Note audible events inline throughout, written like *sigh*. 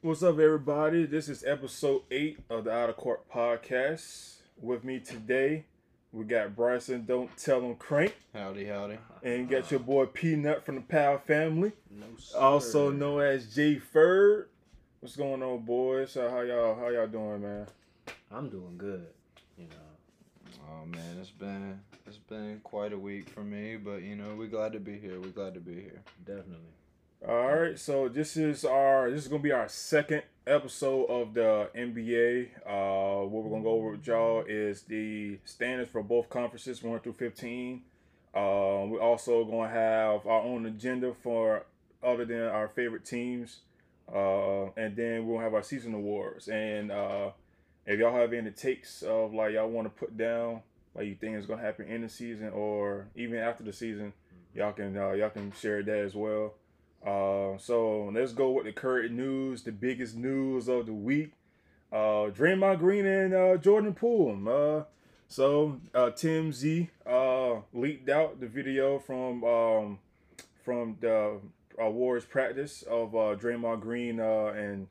What's up, everybody? This is episode eight of the Outer Court podcast. With me today, we got Bryson. Don't tell him crank, Howdy, howdy. and you got your boy Peanut from the Powell family, No, sir. also known as J Ferd. What's going on, boys? Uh, How y'all? How y'all doing, man? I'm doing good. You know, Oh man, it's been it's been quite a week for me, but you know we're glad to be here. We're glad to be here. definitely. All right, so this is our this is gonna be our second episode of the NBA. Uh, what we're gonna go over with y'all is the standards for both conferences, one through fifteen. Uh, we're also gonna have our own agenda for other than our favorite teams, uh, and then we'll have our season awards. And uh, if y'all have any takes of like y'all want to put down, like you think is gonna happen in the season or even after the season, y'all can uh, y'all can share that as well. Uh, so let's go with the current news, the biggest news of the week. Uh, Draymond Green and uh, Jordan Poole. Uh, so uh, TMZ uh, leaked out the video from um, from the uh, Warriors practice of uh, Draymond Green uh, and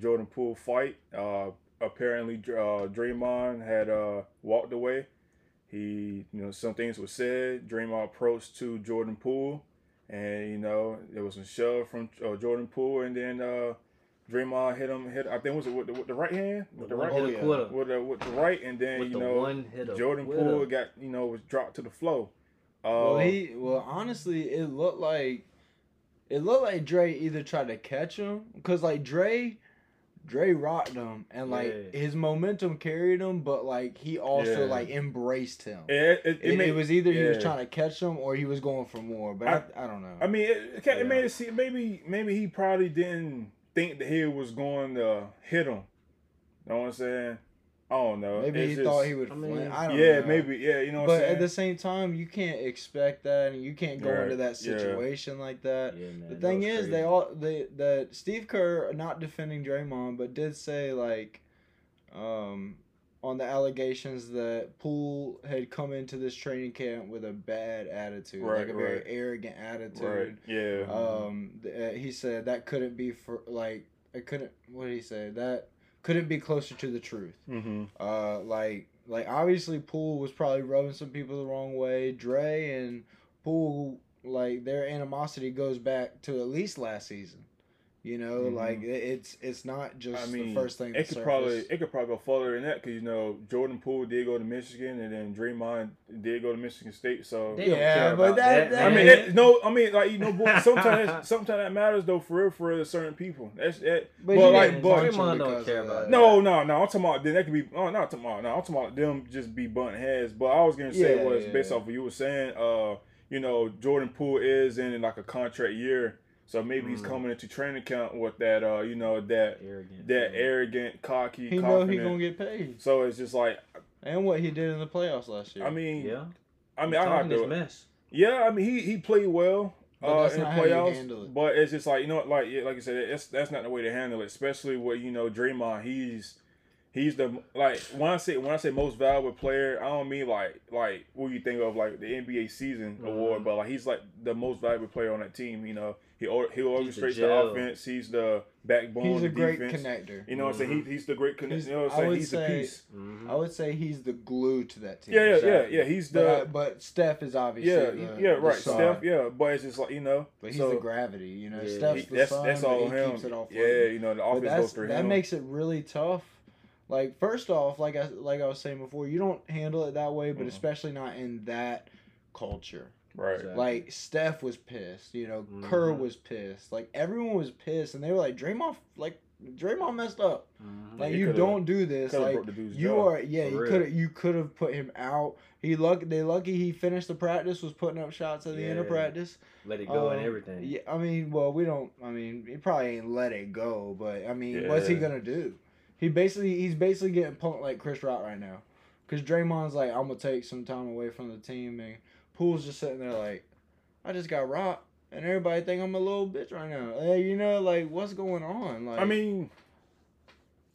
Jordan Poole fight. Uh, apparently, uh, Draymond had uh, walked away. He, you know, some things were said. Draymond approached to Jordan Poole and you know there was a shove from uh, Jordan Poole, and then uh, Draymond hit him. Hit I think was it with the, with the right hand, with the, one right, hit a yeah. with the with the right, and then With you the know one hit Jordan quitter. Poole got you know was dropped to the floor. Uh, well, he well honestly, it looked like it looked like Dre either tried to catch him because like Dre. Dre rocked him and like Yeah. his momentum carried him, but like he also Yeah. like embraced him. it, it, it, made, it was either he was trying to catch him or he was going for more, but I, I, don't know. I mean, it, it, made it seem maybe maybe he probably didn't think that he was going to hit him. You know what I'm saying? I don't know. Maybe It's he just- thought he would. I mean. I don't know. Yeah, know. maybe. Yeah, you know what but I'm saying. at the same time, you can't expect that, and you can't go Right, into that yeah. situation like that. Yeah, man. The thing was is, crazy. they all they that Steve Kerr not defending Draymond, but did say like, um, on the allegations that Poole had come into this training camp with a bad attitude, Right, like a very right. arrogant right? attitude. Yeah. Um, th- uh, he said that couldn't be for like it couldn't. What did he say? That couldn't be closer to the truth. mm-hmm. Uh, like like obviously Poole was probably rubbing some people the wrong way. Dre and Poole like their animosity goes back to at least last season. You know, Mhm. like it's it's not just I mean, the first thing. it that could probably it could probably go further than that because you know Jordan Poole did go to Michigan and then Draymond did go to Michigan State. So They don't Yeah, care but about that- that. that- I mean, man. it, no, I mean like you know, boy, *laughs* sometimes sometimes that matters though for real for certain people. That's it. But But, he like, but Draymond don't care about that. no, no, no. I'm talking about then that could be. Oh, not talking about. No, I'm talking about them just be bunt heads. But I was gonna say Yeah, was yeah, based yeah. off what you were saying. Uh, you know, Jordan Poole is in like a contract year, so maybe he's Mm. coming into training camp with that. Uh, you know that arrogant. that yeah. arrogant, cocky, He know he gonna get paid, so it's just like and what he did in the playoffs last year. I mean, Yeah. I mean, I Talking not this do mess. Yeah, I mean, he he played well. Uh, in the not how you playoffs, it. but it's just like you know, like like I said, it's that's not the way to handle it. Especially with you know Draymond, he's he's the like when I say when I say most valuable player, I don't mean like like what you think of like the NBA season Mhm. award, but like he's like the most valuable player on that team. You know, he or, he orchestrates the, gel. offense. He's the backbone. he's a the great defense. connector. You know what I'm saying? He, he's the great connector. You know what I I'm saying? would He's the say- piece. Mhm. I would say he's the glue to that team. Yeah, yeah, Exactly. yeah, yeah. He's But, the uh, but Steph is obviously yeah, the, yeah, the right. Steph, yeah, but it's just like you know, But he's so- the gravity, you know. Yeah. Steph's the that's sun, that's but all he him. keeps it all yeah, you know the offense goes through that him. That makes it really tough. Like first off, like I like I was saying before, you don't handle it that way, but Mhm. especially not in that culture. Right. Exactly. Like Steph was pissed, you know, Kerr Mhm. was pissed, like everyone was pissed, and they were like Draymond, like Draymond messed up. Mhm. Like he you don't do this. Like broke the dude's you jaw. are, yeah, For you could have, you could have put him out. He lucky, they lucky he finished the practice, was putting up shots at the end of practice. Let it go and Um, everything. Yeah, I mean, well, we don't. I mean, he probably ain't let it go, but I mean, what's he gonna do? He basically, he's basically getting punked like Chris Rock right now, because Draymond's like, I'm gonna take some time away from the team, and Poole's just sitting there like, I just got robbed, and everybody think I'm a little bitch right now. You know, like what's going on? Like, I mean,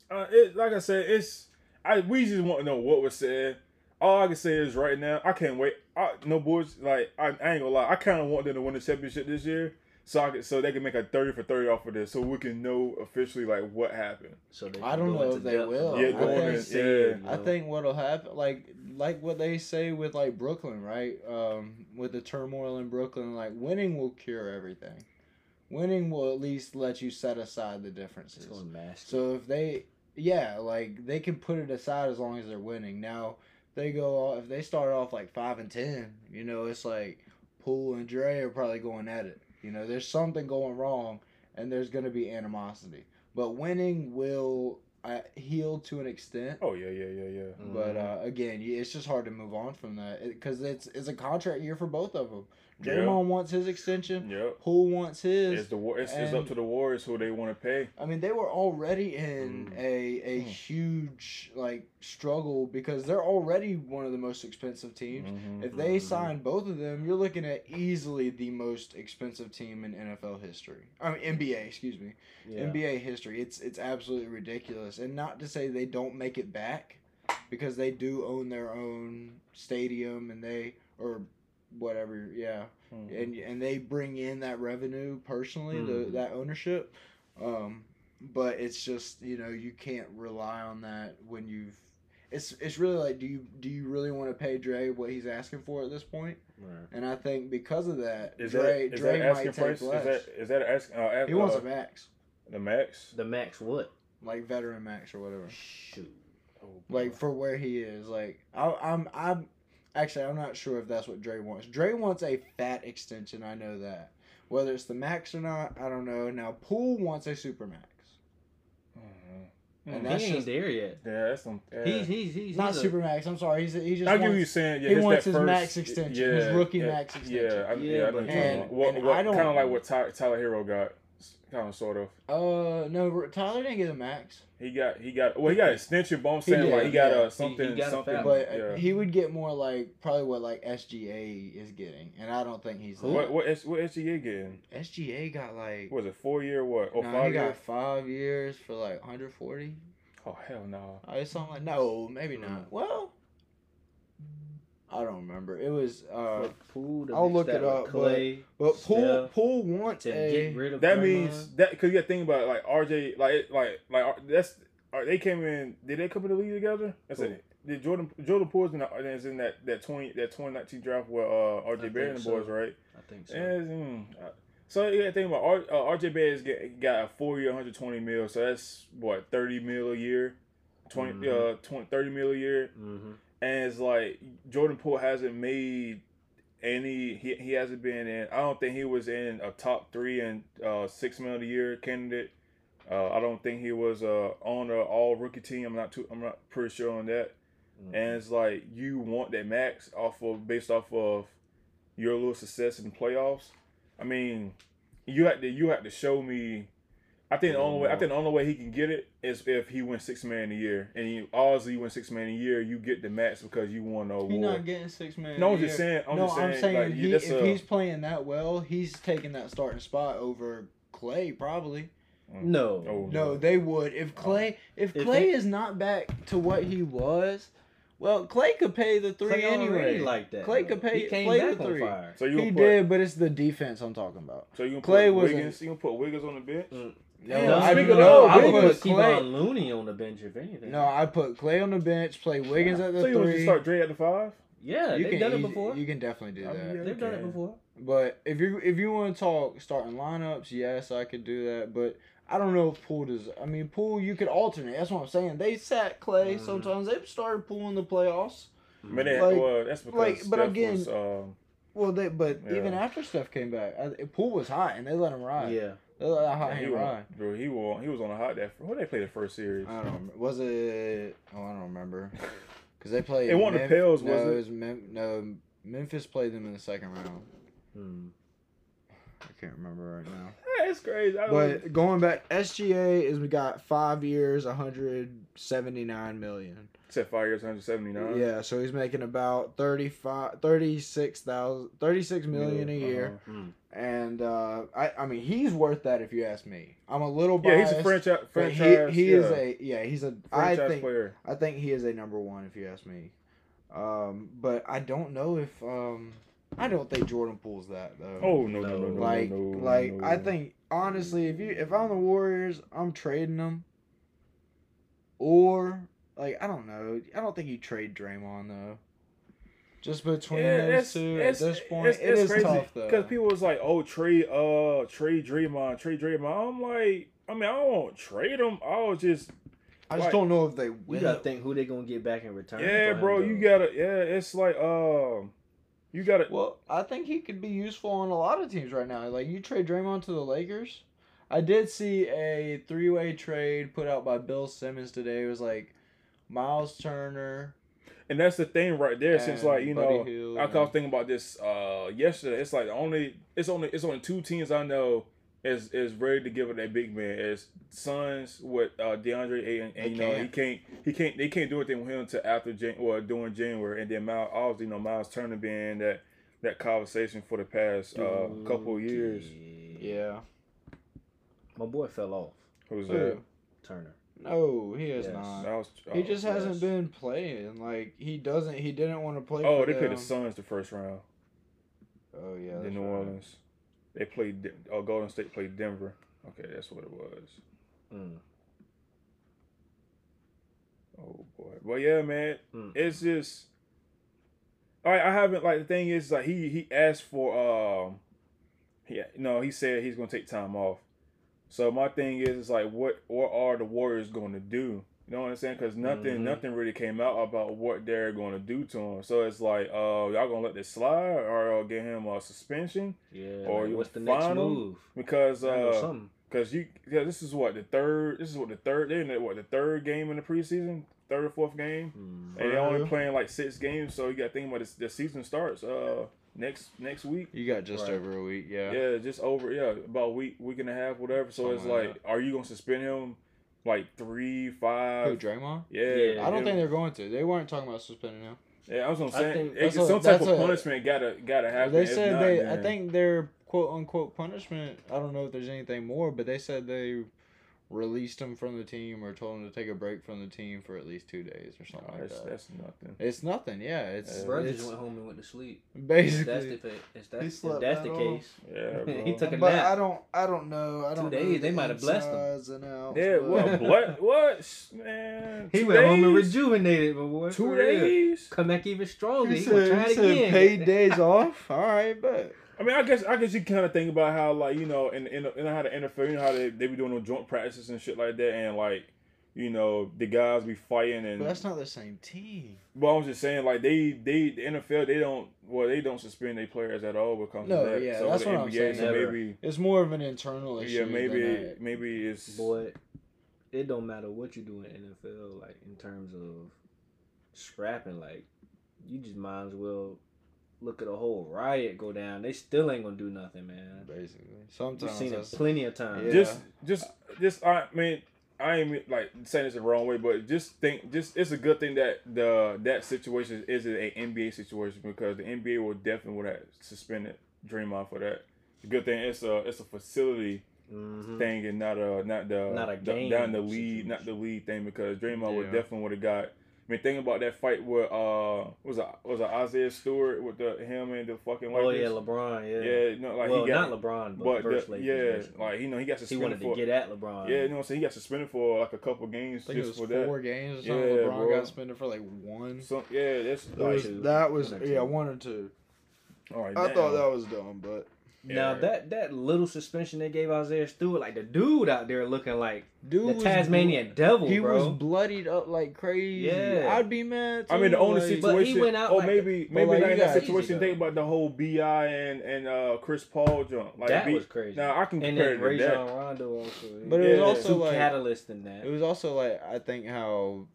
uh, it like I said, it's I we just want to know what was said. All I can say is right now, I can't wait. I, no boys, like I, I ain't gonna lie, I kind of want them to win the championship this year. So I could, so they can make a thirty for thirty off of this, so we can know officially like what happened. So they I don't go know if they depth will. Yeah, what go they on and- see, yeah. you I think what'll happen, like like what they say with like Brooklyn, right? Um, with the turmoil in Brooklyn, like winning will cure everything. Winning will at least let you set aside the It's differences. gonna. So if they, yeah, like they can put it aside as long as they're winning. Now they go if they start off like five and ten, you know, it's like Poole and Dre are probably going at it. You know, there's something going wrong, and there's gonna be animosity. But winning will uh, heal to an extent. Oh yeah, yeah, yeah, yeah. But Mhm. uh, again, it's just hard to move on from that because it's it's a contract year for both of them. Draymond wants his extension. Yep. Poole wants his. It's the war. It's, it's up to the Warriors who they want to pay. I mean, they were already in Mm. a a Mm. huge like struggle because they're already one of the most expensive teams. Mhm. If they Mhm. sign both of them, you're looking at easily the most expensive team in NFL history. I mean NBA, excuse me, yeah. NBA history. It's it's absolutely ridiculous, and not to say they don't make it back, because they do own their own stadium and they or whatever, yeah Mhm. and and they bring in that revenue personally, the Mhm. that ownership. Um, but it's just you know you can't rely on that when you've. It's it's really like do you do you really want to pay Dre what he's asking for at this point? Right. And I think because of that, Is Dre that is Dre that might asking take price? Is that is that asking? Uh, ask, he wants uh, a max, the max. The max what? like veteran max or whatever. Shoot. Oh, like for where he is. Like I, I'm, I'm actually I'm not sure if that's what Dre wants. Dre wants a fat extension. I know that. Whether it's the max or not, I don't know. Now Poole wants a super max. Mhm. and he ain't just- there yet. yeah, that's some. Yeah. He's he's he's not he's a- super max. I'm sorry. He's he just I get what you're wants, saying. Yeah, he wants his first, max extension, his rookie max extension. Yeah, I, Yeah, yeah, I but- what you're And- about. What, and what, I don't- kind of like what Ty, Tyler Herro got, kind of sort of. Uh no, Tyler didn't get a max, He got he got well he got extension, but I'm He saying did, like he got yeah. uh He- something he got something. foul. but uh, yeah. he would get more like probably what like SGA is getting, and I don't think he's. Who? what what S, what SGA getting? SGA got like. What was it four year what or no, five he year? got five years for like 140. Oh hell no. Uh, it's something like no, maybe not. Mm. Well, I don't remember. It was uh, But to I'll look it up, but- Clay, but Poole Steph, Poole wants to a get rid of That means that because you got to think about it, like RJ like like like uh, that's are they came in did they come in the league together? That's Who? it. Did Jordan Jordan Poole's in the, is in that that twenty that twenty nineteen draft with uh RJ Barrett and the think boys right? I think so. And, mm, uh, so to think about R, uh, RJ Barrett's get, got a four year, 120 mil. So that's what 30 mil a year, 20 Mhm. uh 20, 30 mil a year. Mm-hmm. And it's like Jordan Poole hasn't made any. He, he hasn't been in. I don't think he was in a top three and uh, six million a year candidate. Uh, I don't think he was uh, on a all rookie team. I'm not too. I'm not pretty sure on that. Mm-hmm. And it's like you want that max off of based off of your little success in the playoffs. I mean, you had to you had to show me. I think the only way I think the only way he can get it is if he wins six man a year, and you obviously you win six man a year, you get the max because you won the He's award. not getting six man. No, a I'm just saying. I'm no, just saying. I'm saying like, he, that's if a- he's playing that well, he's taking that starting spot over Clay probably. No. Oh, No, they would if Clay if If Clay they- is not back to what he was. Well, Clay could pay the three Clay anyway. like that. Clay could pay He came play back the on three. fire. So you He put, did, but it's the defense I'm talking about. So you gonna Clay put wasn't- You gonna put Wiggins on the bench? Mm. No, No, I, speaking no, of, I I would would put put Clay. Looney on the bench if anything. No, I put Clay on the bench, play Wiggins at the So you want to start Dre at the five? Yeah, you they've can done it before. You can definitely do I that. mean, yeah. they've done it before. But if you if you want to talk starting lineups, yes, I could do that. But I don't know if Poole does. I mean, Poole you could alternate. That's what I'm saying. They sat Clay. Mhm. Sometimes they started Poole in the playoffs. But they, Like- well, that's because like, but Steph again- was, um, Well, they but Yeah. even after Steph came back, I, Poole was hot and they let him ride. Yeah. They let that hot he hand was, ride. bro, he was he was on a hot that. What they played the first series? I don't remember. Was it? Oh, I don't remember. *laughs* Because they played. It wasn't the Pels, no, was it? was Mem- no, Memphis played them in the second round. Hmm. I can't remember right now. Yeah, it's crazy. I But going back, SGA is we got five years, 179 million. Said five years, 179. Yeah, so he's making about 35, 36,000, 36 million a year. Uh-huh. And uh, I, I mean, he's worth that if you ask me. I'm a little biased. Yeah, he's a franchise. franchise he, he yeah, is a yeah he's a I franchise think player. I think he is a number one if you ask me. Um, but I don't know if um, I don't think Jordan pulls that though. Oh no no no no like no, no, like no. I think honestly, if you if I'm the Warriors, I'm trading them. Or like I don't know, I don't think you trade Draymond though. Just between those two at this point, it's, it is crazy tough though. because people was like, "Oh, trade, uh, trade Draymond, trade Draymond." I'm like, I mean, I don't trade him. I was just, I just don't know if they We will. gotta think who they gonna get back in return. yeah, for him, bro, you gotta, yeah, it's like, um, you gotta, Well, I think he could be useful on a lot of teams right now. Like you trade Draymond to the Lakers. I did see a three-way trade put out by Bill Simmons today. It was like Miles Turner. and that's the thing right there. Since like you Buddy know, Hield I and- was thinking about this uh yesterday. It's like only, it's only, it's only two teams I know is is ready to give it that big man. Is Suns with uh DeAndre Ayton, They and you know he can't. can't, he can't, they can't do anything with him until after Jan, or during January, and then Miles, obviously, you know, Miles Turner being that that conversation for the past uh couple of years. Yeah. My boy fell off. Who's that? Turner. No, he is Yes. not. That was, He oh, just hasn't been playing. Like he doesn't. He didn't want to play. Oh, for they played the. Suns the first round. Oh yeah, in New right. Orleans. They played. Oh, Golden State played Denver. Okay, that's what it was. Mm. Oh boy. Well, yeah, man. Mm. It's just. I I haven't like the thing is like he he asked for um. yeah no he said he's gonna take time off. So my thing is it's like what what are the Warriors going to do? You know what I'm saying? Because nothing Mhm. nothing really came out about what they're going to do to him. So it's like, uh, y'all gonna let this slide or y'all get him a suspension Yeah. Or like, you what's the find next him? move? because uh. Cause you, yeah, this is what the third. This is what the third. They're in the, what the third game in the preseason, third or fourth game, Mm. and they're only playing like six games. So you got to think about this. The season starts uh next next week. You got just Right. over a week. Yeah. Yeah, just over. Yeah, about a week, week and a half, whatever. So it's like like, are you gonna suspend him like three, Who five? Draymond? Yeah, Yeah. I don't him- think they're going to. They weren't talking about suspending him. Yeah, I was gonna say think it- some a- type of a- punishment gotta gotta happen. they said not, they. I think their quote unquote punishment. I don't know if there's anything more, but they said they released him from the team or told him to take a break from the team for at least two days or something Oh, like that. that's nothing. It's nothing. Yeah, it's, Yeah. Bro just went home and went to sleep. If basically. that's the, if if that's, if that's that the case, *laughs* Yeah, bro. he took a but nap. I don't. I don't know. I Two don't. know days, they the might have blessed him. insides outs, Yeah, but- well, *laughs* what? What? Man, He two went home and rejuvenated, my boy. Two for real. days. Come back even stronger. He He, gonna said, try he it said again. paid days off. All right, but I mean, I guess I guess you kind of think about how like you know, in in, in how the NFL, you know how they, they be doing no joint practices and shit like that, and like you know the guys be fighting and. but that's not the same team. But I was just saying, like they they the NFL they don't well they don't suspend their players at all because No, of that. yeah, so that's with what I'm saying. so maybe It's more of an internal issue. yeah maybe than maybe it's Boy, it don't matter what you do in NFL, like in terms of scrapping, like you just might as well look at a whole riot go down. They still ain't gonna do nothing, man. basically. sometimes We've Sometimes seen it plenty of times. Yeah. just just just I mean I ain't like saying this the wrong way, but just think just it's a good thing that the that situation isn't a NBA situation because the NBA will definitely would have suspended Draymond for that. The good thing it's a it's a facility Mhm. thing and not a not the Not a the- game down the lead situation. not the lead thing because Draymond would definitely would have got. I mean, think about that fight with uh was it was it Isaiah Stewart with the him and the fucking Oh yeah, LeBron. Yeah. yeah, you know, like well, he got not LeBron, but, but versus the- yeah, like you know he got he suspended wanted for to get at LeBron. yeah, you know what I'm saying he got suspended for like a couple games I think it was for that. four games or something. Yeah, LeBron bro. got suspended for like one. So yeah, that's It like was- that was One yeah two. one or two. all right, I damn. thought that was dumb, but Now Yeah. that that little suspension they gave Isaiah Stewart, like the dude out there looking like dude the was Tasmanian devil, He bro. was bloodied up like crazy. Yeah. I'd be mad. I mean, the only like- But he situation. went out oh, like- maybe but maybe like, not in that situation. Think about the whole Bi and and uh Chris Paul jump. Like that B- was crazy. Now I can and compare then it to Rajon that. Rondo also. But it was Yeah, also, two like- catalysts in that. It was also like I think how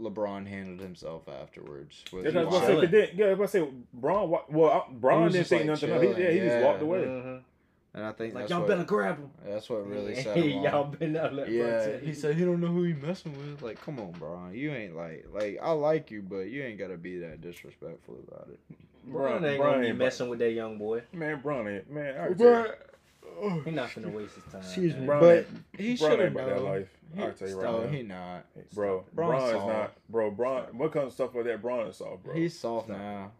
LeBron handled himself afterwards. With Yeah, 'cause I was Wow. about to say, then- yeah, I was about to say, Bron. Well, Bron didn't just, say like, nothing. else. He, yeah, he just walked away. Mhm. and I think Like that's y'all what, better grab him. That's what really Yeah, set *laughs* him y'all off. been out left Yeah, front, he said he don't know who he messing with. Like, come on, Bron. You ain't like like I like you, but you ain't gotta be that disrespectful about it. Bron ain't Bron gonna be ain't- messing with that young boy. Man, Bron ain't. Man, I can tell you. But *sighs* He not waste his time. Excuse man. me, Bron but he should ain't have about that known. I'll tell you right no, now. he not. Bro, Bron's Bron is soft. not. Bro, Bron. What comes to stuff like that? Bron is soft, bro. He's soft now.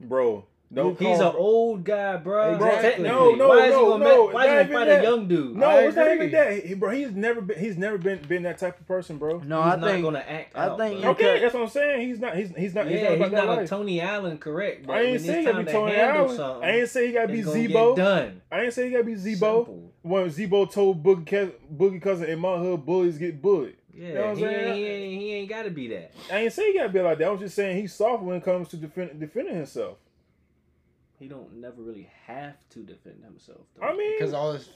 Bro, Don't He's an old guy, bro. Exactly. Technically. No, no, why is no, he gonna no, ma- why is he even fight that. a young dude? No, I it's not even that, he, bro. He's never been. He's never been been that type of person, bro. No, he's I not think gonna act I out. think Okay, could- that's what I'm saying. He's not. He's he's not. yeah, he's not about that not a life. Tony Allen, correct? But I ain't it's say he gotta be Tony handle Allen. I ain't say he gotta be it's gonna Z-Bo. done. I ain't say he gotta be Z-Bo. Simple. When Z-Bo told Boogie, Boogie cousin in my hood, bullies get bullied. Yeah, You know what I'm he, saying? ain't, he ain't he ain't gotta be that. I ain't say he gotta be like that. I was just saying he's soft when it comes to defend, defending himself. He don't never really have to defend himself. Though. I mean, because all this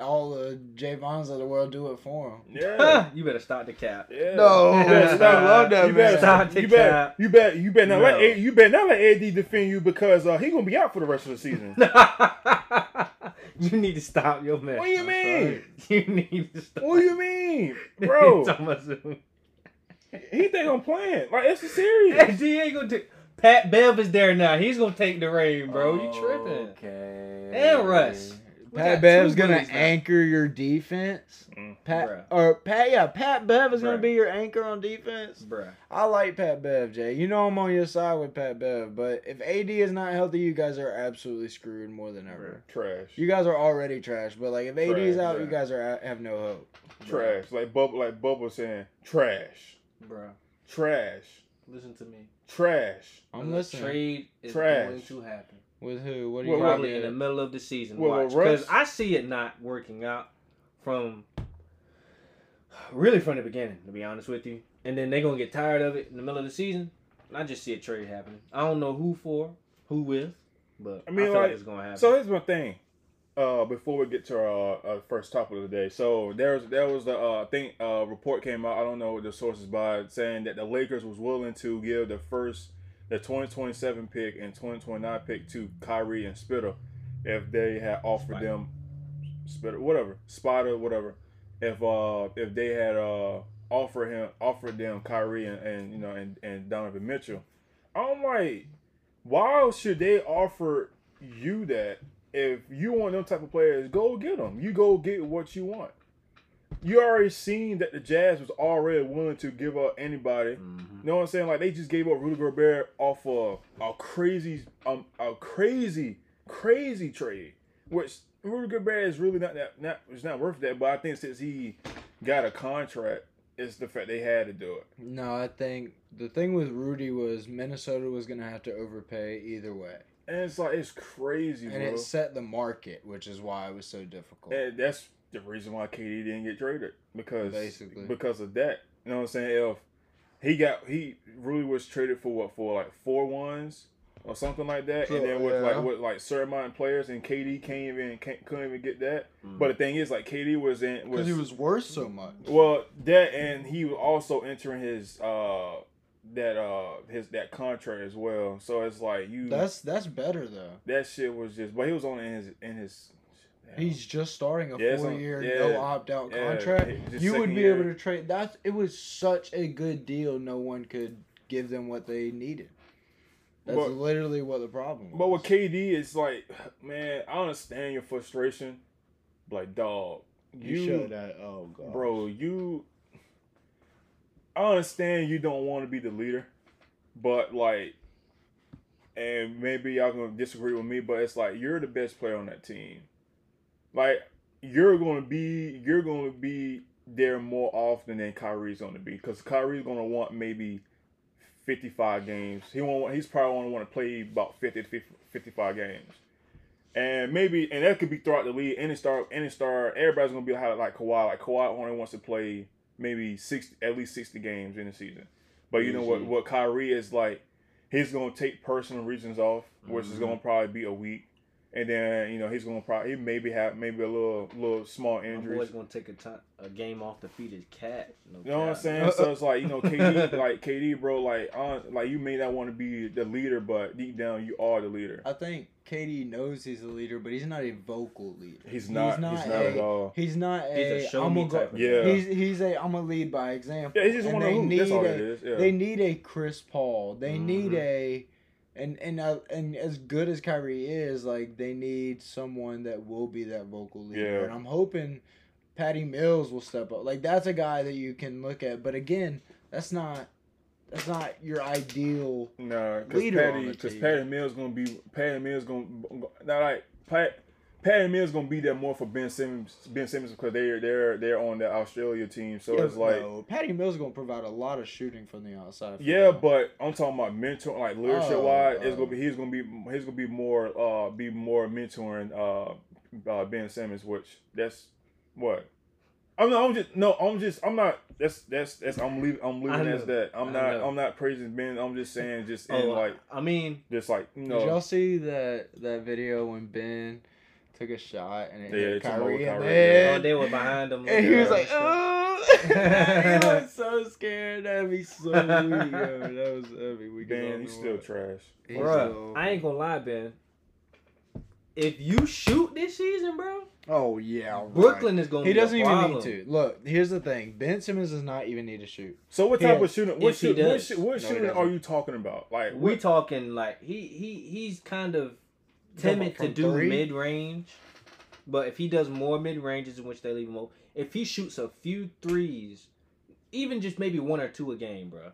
all the Javons of the world do it for him. yeah, *laughs* you better stop the cap. yeah. No, You better *laughs* I stop- love that you better. Stop the you better, you better, you better not let No. A- you better not let AD defend you because uh, he gonna be out for the rest of the season. *laughs* you need to stop your mess. what do you mean? You need to stop. What do you mean, bro? Talking about some- he think I'm playing. Like it's serious. AD ain't gonna take. Pat Bev is there now. He's gonna take the reign, bro. You tripping? Okay. And Russ. We Pat got Bev's gonna now. anchor your defense. Mm. Pat Bruh. or Pat, yeah, Pat Bev is gonna be your anchor on defense. Bruh. I like Pat Bev, Jay. You know I'm on your side with Pat Bev, but if AD is not healthy, you guys are absolutely screwed more than ever. Trash. You guys are already trash, but like if AD is out, yeah. you guys are out- have no hope. trash. Like Bubba, like Bubba was saying, trash, Bruh. trash, Listen to me. Trash. I'm The listening. Trade is Trash. going to happen. With who? What are you well, Probably in the middle of the season. Well, well, Watch. Because Russ- I see it not working out from really from the beginning, to be honest with you. And then they're gonna get tired of it in the middle of the season. And I just see a trade happening. I don't know who for, who with, but I, I mean, feel like, like it's gonna happen. So here's my thing. Uh, before we get to our uh, first topic of the day, so there's there was the uh, thing uh report came out. I don't know what the sources by saying that the Lakers was willing to give the first the 2027 pick and 2029 pick to Kyrie and Spitter if they had offered Spider. them Spitter whatever Spider whatever if uh if they had uh offered him offered them Kyrie and, and you know and, and Donovan Mitchell. I'm like, why should they offer you that if you want them type of players? Go get them. You go get what you want. You already seen that the Jazz was already willing to give up anybody. Mhm. You know what I'm saying? Like they just gave up Rudy Gobert off of a crazy, um, a crazy, crazy trade. Which Rudy Gobert is really not that, not it's not worth that. But I think since he got a contract, it's the fact they had to do it. No, I think the thing with Rudy was Minnesota was gonna have to overpay either way, And it's like it's crazy, and bro. it set the market, which is why it was so difficult. And that's the reason why KD didn't get traded because Basically. because of that. You know what I'm saying? If he got he really was traded for what for like four ones or something like that, So, and then with yeah. like with like certain amount of players, and KD can't even can't, couldn't even get that. Mm. But the thing is, like KD was in was, Because he was worth so much. well that, and he was also entering his uh that uh his that contract as well. So it's like you That's that's better though. that shit was just, but he was only in his in his. He's just starting a Yeah, four on- year yeah, no opt out yeah, contract. you would be year. able to trade. That's it was such a good deal. No one could give them what they needed. That's But- literally what the problem was. But with KD, it's like, man, I understand your frustration. Like, dog, you, that. Oh god, bro, you. I understand you don't want to be the leader, but like, and maybe y'all gonna disagree with me, but it's like you're the best player on that team. Like, you're gonna be, you're gonna be there more often than Kyrie's gonna be, because Kyrie's gonna want maybe 55 games. He won't. He's probably gonna want to play about 50 to 50 55 games. And maybe, and that could be throughout the league. Any star, any star, everybody's gonna be like Kawhi. Like Kawhi only wants to play maybe six, at least sixty games in the season. But you know what? What Kyrie is like, he's gonna take personal reasons off, which is Mhm. gonna probably be a week, and then you know he's gonna probably he maybe have maybe a little little small My injuries. boy's gonna take a, time, a game off to feed his cat. No You know what I'm saying? So it's like you know, KD, *laughs* like KD, bro, like on, like you may not want to be the leader, but deep down you are the leader. I think KD knows he's a leader, but he's not a vocal leader. He's not. He's not, a, at all. He's not a. He's a. a show I'm me gonna go- type Yeah. He's he's a. I'm gonna lead by example. Yeah, he just And want to. That's need all a- it is. Yeah. They need a Chris Paul. They need Mhm. a, and and uh, and as good as Kyrie is, like they need someone that will be that vocal leader. Yeah. And I'm hoping Patty Mills will step up. Like that's a guy that you can look at. But again, that's not that's not your ideal. No, because leader Patty, because. Patty Mills gonna be Patty Mills gonna not like Pat. Patty Mills gonna be there more for Ben Simmons. Ben Simmons because they're they're they're on the Australia team, so Yeah, it's like no, Patty Mills gonna provide a lot of shooting from the outside. yeah, them. but I'm talking about mentor like leadership Oh, wise. It's oh. gonna be he's gonna be he's gonna be more uh be more mentoring uh, uh Ben Simmons, which that's what. I'm not, I'm just no. I'm just. I'm not. That's that's that's. I'm leaving. I'm leaving as that. I'm I not. know. I'm not praising Ben. I'm just saying. Just *laughs* in Oh, like. I mean, Just like you Did y'all see that that video when Ben took a shot and it Yeah, hit it's Kyrie in the Kyrie, head? oh, they were behind him. *laughs* and he was uh, like, "Oh!" *laughs* he *laughs* was so scared. That'd be so weak. Yo. That was that'd be Ben, he's still what. trash. He's Bruh, I ain't gonna lie, Ben. If you shoot this season, bro, Oh yeah, right. Brooklyn is gonna He be doesn't even problem. need to. Look, here's the thing. Ben Simmons does not even need to shoot. So what type Yeah, of shooting? What, if shoot, what, shoot, what No, shooting are you talking about? Like We what, talking like he he he's kind of talking timid to do mid range, but if he does more mid ranges in which they leave him open, if he shoots a few threes, even just maybe one or two a game, bro.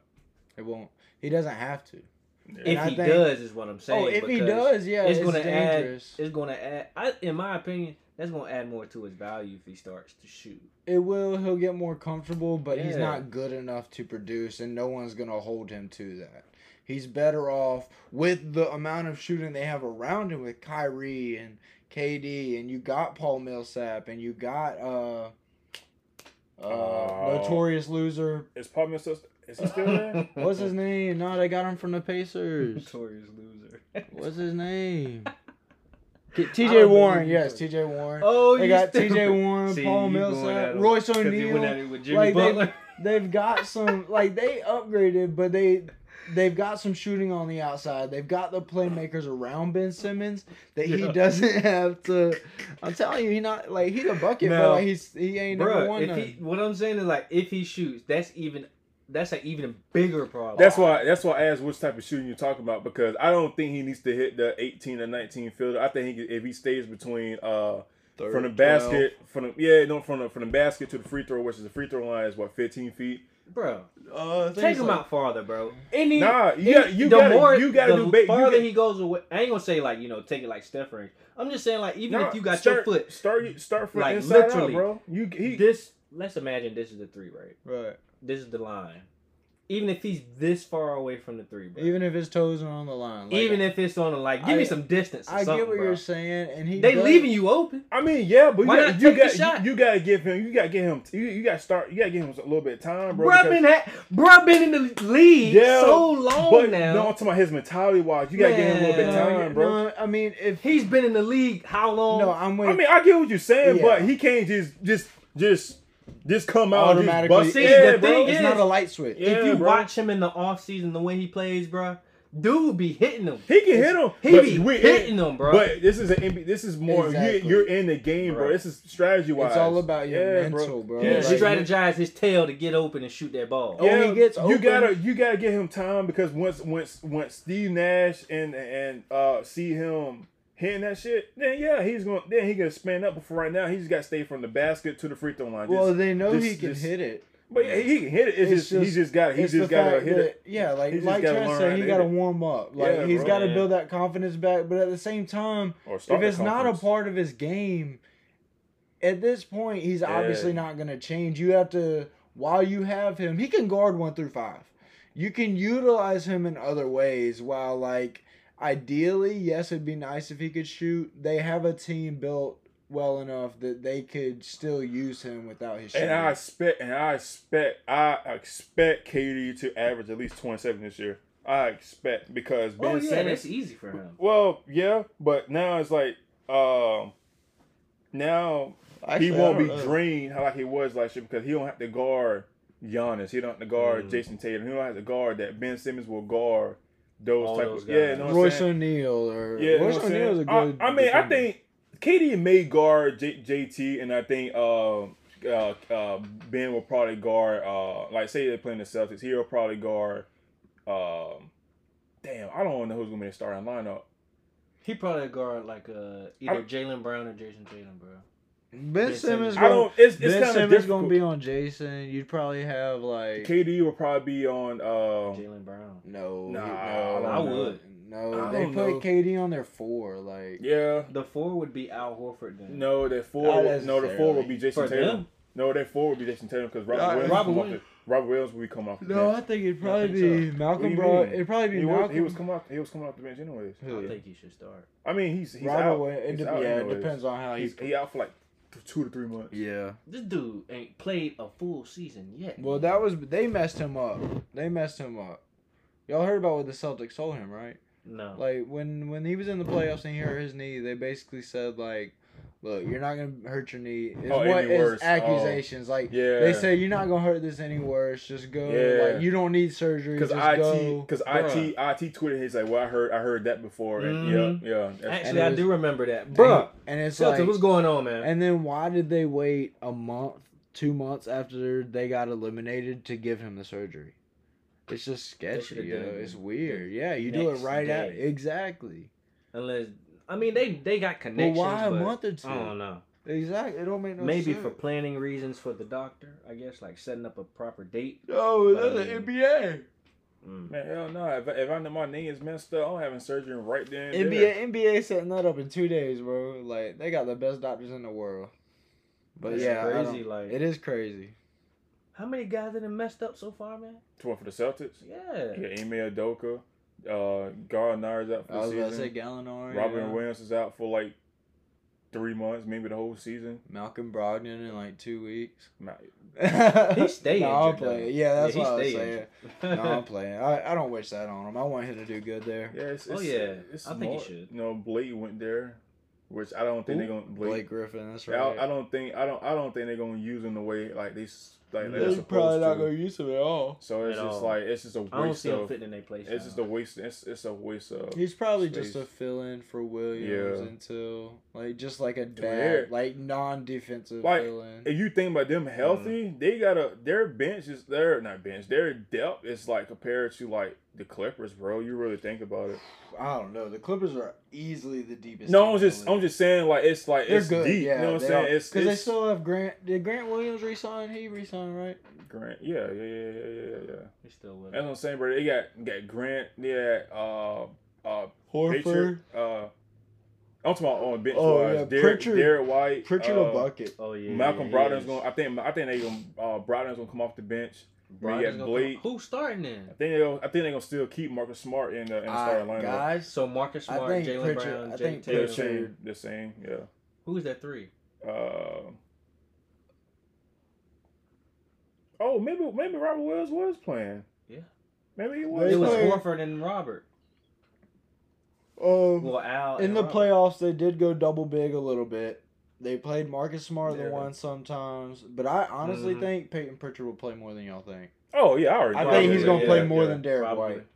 It won't. He doesn't have to. Yeah. If I he think- does, is what I'm oh, saying. oh, if he does, yeah, it's it's, gonna add. It's gonna add. I, in my opinion, that's gonna add more to his value if he starts to shoot. It will. He'll get more comfortable, but he's not good enough to produce, and no one's gonna hold him to that. He's better off with the amount of shooting they have around him with Kyrie and KD, and you got Paul Millsap, and you got uh, uh, Oh. notorious loser. is Paul Millsap? Is he still there? *laughs* What's his name? No, they got him from the Pacers. Notorious loser. What's his name? *laughs* TJ Warren, yes, TJ Warren. Oh, they you got. TJ *laughs* Warren, See, Paul you going at Millsap, him Royce 'cause he went at O'Neale. it with Jimmy Like, they- Butler. They've got some like they upgraded, but they they've got some shooting on the outside. They've got the playmakers around Ben Simmons that he Yeah. doesn't *laughs* have to. I'm telling you, he not like he's a bucket, but like he's he ain't never Bruh, won if he, what I'm saying is like if he shoots, that's even that's an even bigger problem. That's why. That's why I asked which type of shooting you're talking about because I don't think he needs to hit the 18 or 19 fielder. I think he, if he stays between uh Third, from the 12. basket from the yeah no from the from the basket to the free throw, which is the free throw line is what 15 feet. Bro. Uh, Take him like- out farther, bro. Any, Nah, you got you the got more- you got to the do. You farther he goes away, I ain't gonna say like you know take it like Steph range. I'm just saying like even nah, if you got start, your foot start start from like, inside literally, out, bro. You he this. Let's imagine this is the three, right? Right. This is the line. Even if he's this far away from the three, bro. Even if his toes are on the line. Like, Even if it's on the like, give I- me some distance. Or I get what bro. you're saying, and he They does- leaving you open. I mean, yeah, but you Why got not you take the got shot? you, you got to give him you got to give him you, you got to start you got to give him a little bit of time, bro. Bruh because- been, ha- bruh been in the league Yeah, so long but now. no, I'm talking about his mentality wise. You got to give him a little bit of time, bro. No, I mean if He's been in the league how long? no, I'm with. I mean, I get what you're saying, Yeah. but he can't just just just just come out and just Automatically- bust. See, yeah, the bro. thing it's is- not a light switch. Yeah, if you bro. watch him in the offseason, the way he plays, bro, dude be hitting them. he can hit him. He but be we- hitting them, bro. But this is an NBA, this is more Exactly. you, you're in the game, bro. Bro. This is strategy wise. It's all about your yeah, mental, bro. he Yeah, Like, strategized his tail to get open and shoot that ball. Oh, he gets you open. gotta you gotta give him time because once once once Steve Nash and and uh see him hitting that shit, then yeah, he's gonna then he gonna span up. But for right now, he just got to stay from the basket to the free throw line. Just- Well, they know just- he can just- hit it. but yeah, he can hit it. It's, It's just, he just- just got he It's just the got to fact hit that, it. yeah, like He just like gotta Trent learn said, how he to got to it. warm up. Like Yeah, he's bro. got to Yeah. build that confidence back. But at the same time, Or if the it's not a confidence. part of his game, at this point, he's Yeah. obviously not going to change. You have to while you have him, he can guard one through five. You can utilize him in other ways. While like ideally, yes, it'd be nice if he could shoot. They have a team built well enough that they could still use him without his shooting. And I expect, and I expect, I expect KD to average at least twenty seven this year. I expect because Ben Oh yeah, Simmons. that's easy for him. Well, yeah, but now it's like, um, now Actually, he won't be know. drained how like he was last year because he don't have to guard Giannis. He don't have to guard Mm. Jayson Tatum. He don't have to guard that. Ben Simmons will guard those All type those of yeah. You know Royce? O'Neale or Yeah, you know Royce what I'm O'Neale's a good. I, I mean, I think KD may guard J, JT, and I think uh, uh, uh, Ben will probably guard. Uh, like say they're playing the Celtics, he'll probably guard. Um, damn, I don't know who's gonna be in the starting lineup. He probably guard like uh, either I- Jaylen Brown or Jayson Tatum, bro. Ben, Ben Simmons. Simmons. Gonna, don't. It's, it's ben kind Simmons difficult. gonna be on Jayson. You'd probably have like KD will probably be on. Uh, Jaylen Brown. no, Nah, no, I I no, would. No, I they put know. KD on their four. Like yeah. The four would be Al Horford then. No, that four. No, the four would be Jayson For Tatum. them? No, that four would be Jayson Tatum because Robert Uh, Williams. Robert Williams. Robert Williams will be coming off. The no, I think it'd probably think be so. Malcolm you Bro. It'd probably be he was, Malcolm. he was coming off. He was coming off the bench anyways. Who? I think he should start. I mean, he's he's Robert out. Williams. It out yeah, it depends on how He's he. he out for like two to three months. Yeah. This dude ain't played a full season yet. Well, that was they messed him up. They messed him up. Y'all heard about what the Celtics told him, right? no. Like when when he was in the playoffs and he hurt his knee, they basically said like, "Look, you're not gonna hurt your knee." Is Oh, what any is worse. Oh. accusations? Like Yeah. they say you're not gonna hurt this any worse. Just go. Yeah. Like you don't need surgery. Because IT, because IT, IT tweeted, he's like, "Well, I heard, I heard that before." And Mhm. yeah, yeah. Actually, and I was- do remember that. And- and it's Celtics, like, what's going on, man? and then why did they wait a month, two months after they got eliminated to give him the surgery? It's just sketchy. should've Yo. It's weird. Yeah, you do it next right at day. exactly. Unless, I mean, they they got Well, connections. why a but month or two? I don't know. Exactly. It don't make no sense. Maybe sense. for planning reasons for the doctor, I guess, like setting up a proper date. Oh, But, that's I the mean- NBA. Mm. Man, hell no. If, I- if I know my knee is messed up, I'm having surgery right then. NBA there. NBA setting that up in two days, bro. Like they got the best doctors in the world. But That's yeah, crazy. Like, it is crazy. how many guys that have messed up so far, man? One for the Celtics. Yeah. Yeah, Ime Adoka, uh, Garner's out for I the was about to say Gallinari. Robin yeah. Williams is out for like three months, maybe the whole season. Malcolm Brogdon in like two weeks. *laughs* Nah, He stayed no, I'm playing. Yeah, that's he what I was stayed saying. no, *laughs* I'm playing. I, I don't wish that on him. I want him to do good there. Yeah, it's, Oh, yeah. It's I think he should. You know, Blake went there, which I don't think Who? they're gonna Blake, Blake. Griffin, that's I, right. don't- I don't think I don't I don't think they're gonna use him the way like they s- like they're They're probably not to. gonna use him at all. So it's At just all. like it's just a I don't waste see him of. fitting in their place. It's just a waste. It's it's a waste of. He's probably Space. just a fill in for Williams Yeah. until like just like a Yeah. bad like non defensive Like, fill in. If you think about them healthy, mm. they got a their bench is their not bench their depth is like compared to like the Clippers, bro. You really think about it. I don't know. The Clippers are easily the deepest. No, I'm just I'm just saying like it's like They're it's good. deep. Yeah, you know what I'm saying? It's because they still have Grant. Did Grant Williams resign? He resigned, right? Grant. Yeah, yeah, yeah, yeah, yeah, yeah. He's still with That's what I'm saying, bro. They got got Grant. Yeah, uh, uh, Horford. Pritchard. Uh, I'm talking about on bench Oh, wise. yeah, Derrick, Pritchard- Derrick White. Pritchard uh, a bucket. Oh yeah. Malcolm yeah, Brogdon's he going. is. I think. I think they gonna. Uh, Brogdon's gonna come off the bench. We Brogdon's got gonna come- Blake. Who's starting then? I think they. Gonna, I think they're gonna still keep Marcus Smart in the in the Uh, starting lineup. guys, So Marcus Smart, Jaylen Brown, I Jay think The Taylor. Same. The same. Yeah. Who's that three? Uh, oh, maybe maybe Robert Wells was playing. Yeah. Maybe he was. It was play- Horford and Robert. um, Well, Al in the Robert. playoffs, they did go double big a little bit. They played Marcus Smart the one sometimes, but I honestly Mhm. think Peyton Pritchard will play more than y'all think. Oh yeah, I already. I know. think he's gonna yeah, play yeah. more than Derrick Probably. White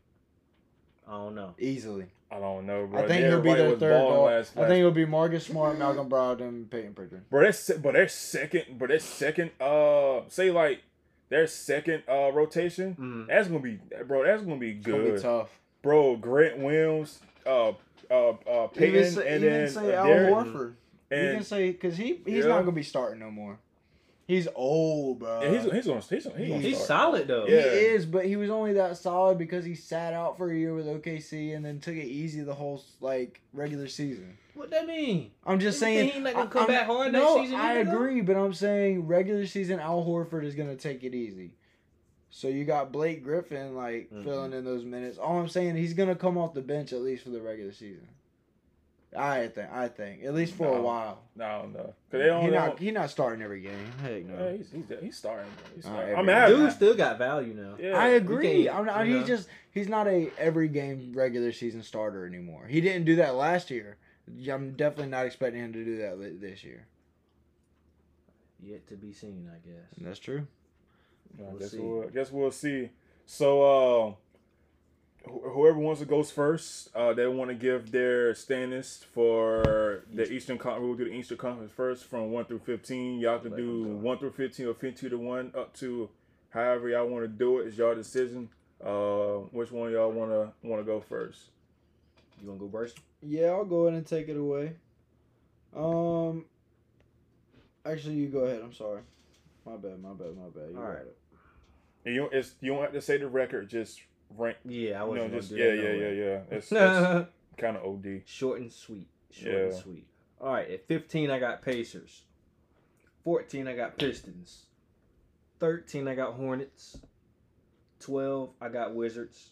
I don't know. easily. I don't know, bro. I think Derrick he'll be White their third balling goal. last- I think it'll be Marcus Smart, Malcolm Brogdon, and Peyton Pritchard. Bro, that's se- but their second, but their second, uh, say like their second uh rotation. Mm. That's gonna be, bro. That's gonna be It's gonna be good, tough. bro. Grant Williams, uh, uh, uh, Peyton, Even say, and even then say uh, Al Derrick, Horford. You can and say because he he's Yeah. not gonna be starting no more. He's old, bro. yeah, he's he's gonna he's gonna, he's gonna He's solid though. He is, but he was only that solid because he sat out for a year with OKC and then took it easy the whole like regular season. What that mean? I'm just You think saying. he not gonna I- come I'm- back hard no, next season I either, though? agree, but I'm saying regular season Al Horford is gonna take it easy. So you got Blake Griffin like Mhm. filling in those minutes. All I'm saying, he's gonna come off the bench at least for the regular season. I think. I think at least for a while. No, no, don't cause they don't. He they not. don't- He not starting every game. Heck no. yeah, he's, he's he's starting. He's starting. every- I'm Dude still got value now. Yeah. I agree. can't- I'm not, you he's just he's not a every game regular season starter anymore. He didn't do that last year. I'm definitely not expecting him to do that this year. Yet to be seen, I guess. That's true. I We'll guess see. we'll guess we'll see. So uh, wh- whoever wants to go first, uh, they want to give their standings for the Eastern Conference. We'll do the Eastern Conference first from one through fifteen. Y'all can do one through fifteen or fifteen to one up to however y'all want to do it. It's y'all decision. Uh, which one y'all want to want to go first? You want to go first? Yeah, I'll go ahead and take it away. Um, Actually, you go ahead. I'm sorry. My bad. My bad. My bad. You All got right. it. And you don't, it's you don't have to say the record. Just rank. Yeah, I You know, wasn't just gonna yeah, do yeah, that. yeah, no yeah. *laughs* It's, way. it's kind of OD. Short and sweet. Short and Yeah. sweet. All right, at 15, I got Pacers. 14, I got Pistons. 13, I got Hornets. 12, I got Wizards.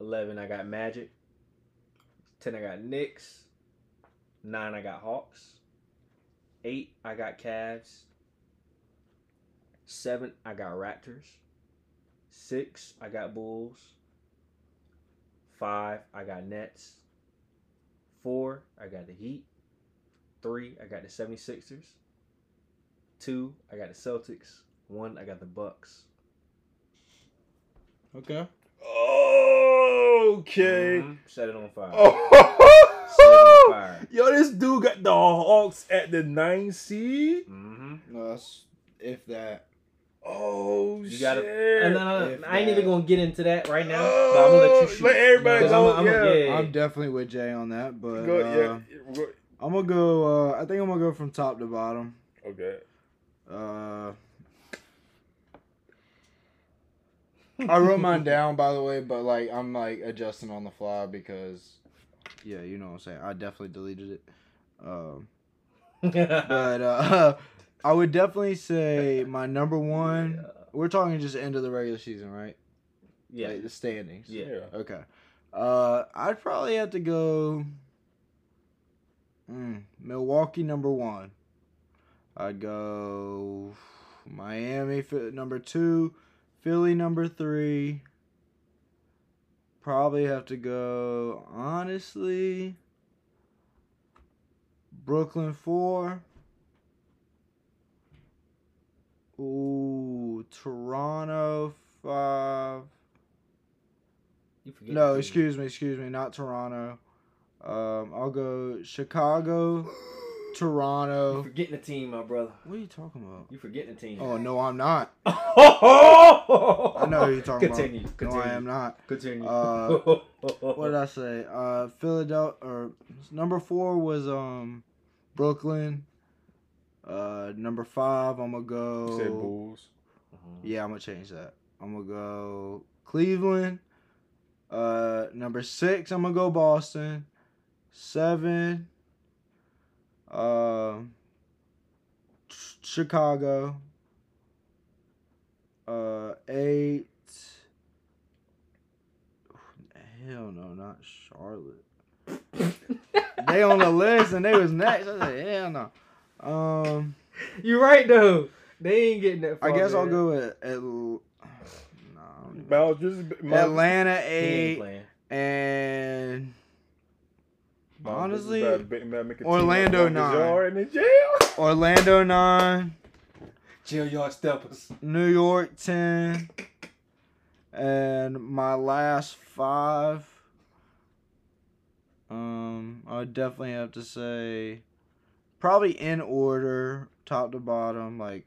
11, I got Magic. 10, I got Knicks. 9, I got Hawks. 8, I got Cavs. 7, I got Raptors. 6, I got Bulls. 5, I got Nets. Four, I got the Heat. Three, I got the 76ers. Two, I got the Celtics. One, I got the Bucks. Okay. Okay. Mhm. Set it on fire. Oh. Set it on fire. *laughs* Yo, this dude got the Hawks at the ninth seed. Mm-hmm. No, that's if that. Oh You shit! gotta- And no, no, I ain't even gonna get into that right now. but I'm gonna let you Oh, shoot. let everybody Because go, I'm, I'm, yeah. yeah. I'm definitely with Jay on that, but Go, uh, yeah. Go- I'm gonna go. Uh, I think I'm gonna go from top to bottom. Okay. Uh, I wrote mine down, by the way, but like I'm like adjusting on the fly because, yeah, you know what I'm saying. I definitely deleted it. Um, *laughs* but uh, I would definitely say my number one. We're talking just end of the regular season, right? yeah. Like the standings. Yeah. Yeah. Okay. Uh, I'd probably have to go. Mm, Milwaukee number one. I'd go Miami fi- number two, Philly number three. Probably have to go honestly. Brooklyn four. Ooh, Toronto five. You No, excuse me, excuse me, not Toronto. Um, I'll go Chicago, *gasps* Toronto. You forgetting the team, my brother. What are you talking about? You forgetting the team. Oh no, I'm not. *laughs* I know who you're talking continue, about. Continue. No, I am not. Continue. Uh, *laughs* What did I say? Uh, Philadelphia or number four was um, Brooklyn. Uh, number five, I'm gonna You said go. Bulls. Yeah, I'm gonna change that. I'm gonna go Cleveland. Uh, number six, I'm gonna go Boston. Seven. Um. Ch- Chicago. Uh, eight. Hell no, not Charlotte. *laughs* they on the list and they was next. I said, hell no. Um. You're right though. They ain't getting that. I far, guess I'll go with at, *sighs* no, I don't even- Miles, just Miles- Atlanta He eight and Miles honestly, just about to make a team Orlando up on his nine. yard in jail. Orlando nine, Jail yard steppers. New York ten, and my last five. Um, I would definitely have to say, probably in order, top to bottom, like,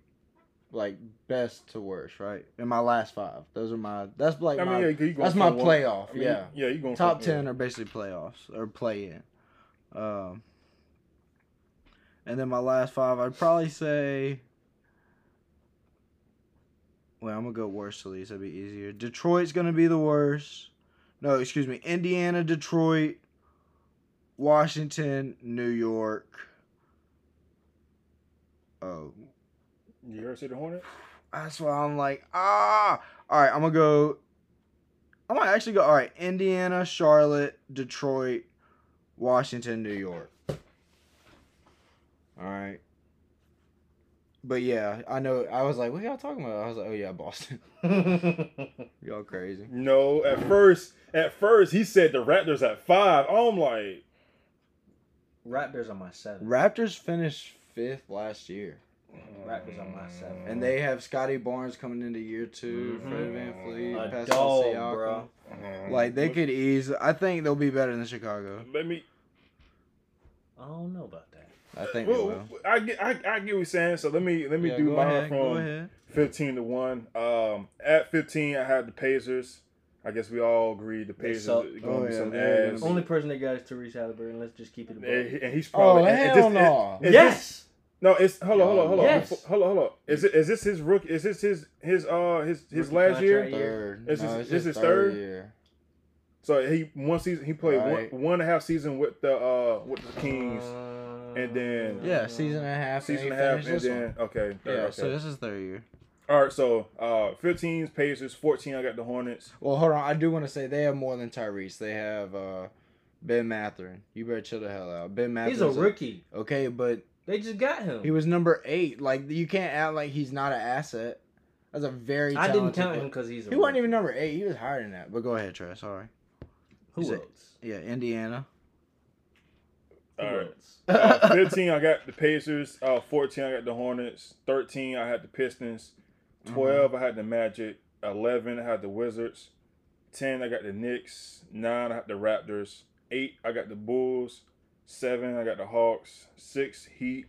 like best to worst, right? In my last five, those are my. That's like I mean, my. yeah, that's my playoff. I mean, yeah. yeah, you going top 10 are basically playoffs or play in um and then my last five i'd probably say well i'm gonna go worst to least that'd be easier detroit's gonna be the worst no excuse me indiana detroit washington new york oh. You heard City Hornets? that's why i'm like ah! All right i'm gonna go i'm gonna actually go all right indiana charlotte detroit washington new york. All right but yeah i know i was like what y'all talking about? I was like oh yeah boston. *laughs* Y'all crazy. No, at first, at first he said the Raptors at five. I'm like, Raptors on my seven. raptors finished fifth last year Raptors on my seven. and they have Scottie Barnes coming into year 2 Mhm. Fred Van Fleet, A Pascal dog, Siakam. bro. Like they could ease. I think they'll be better than Chicago. Let me. I don't know about that. I think they Well, will. I get, I, I get what you're saying. So let me, let me Yeah, do go mine ahead, go from ahead. 15 to one. Um, at 15, I had the Pacers. I guess we all agreed the They Pacers are going Oh, to be yeah, some they're ass. gonna Only person they got is Tyrese Haliburton. Let's just keep it. and, and he's Oh probably and- and hell just- no! and- and yes. No, it's hold on, hold on, hold on, Yes. Before- hold on, hold on. Is it is this his rookie? Is this his his uh his his Rookie last year? contract. year. Third. This no, is- this his is third? year. So he one season he played Right. one, one and a half season with the uh with the Kings, and then- Yeah, season and a half. season and and a half, and then one. okay, third, Yeah, okay. so this is third year. All right, so uh 15 Pacers, 14 I got the Hornets. Well, hold on. I do want to say they have more than Tyrese. They have uh, Ben Mathurin. You better chill the hell out. Ben Mathurin. He's a rookie. Okay, but They just got him. he was number eight. Like you can't act like he's not an asset. That's a very. I didn't talented count player. him because he's a He wasn't rookie. even number eight. He was higher than that. But go ahead, Trey. Sorry. Who he's a- else? Yeah, Indiana. Who All right. Uh, *laughs* 15 I got the Pacers, uh 14 I got the Hornets, 13 I had the Pistons, 12 I had the Magic, 11 I had the Wizards, 10 I got the Knicks, 9 I had the Raptors, 8 I got the Bulls, 7 I got the Hawks, 6 Heat,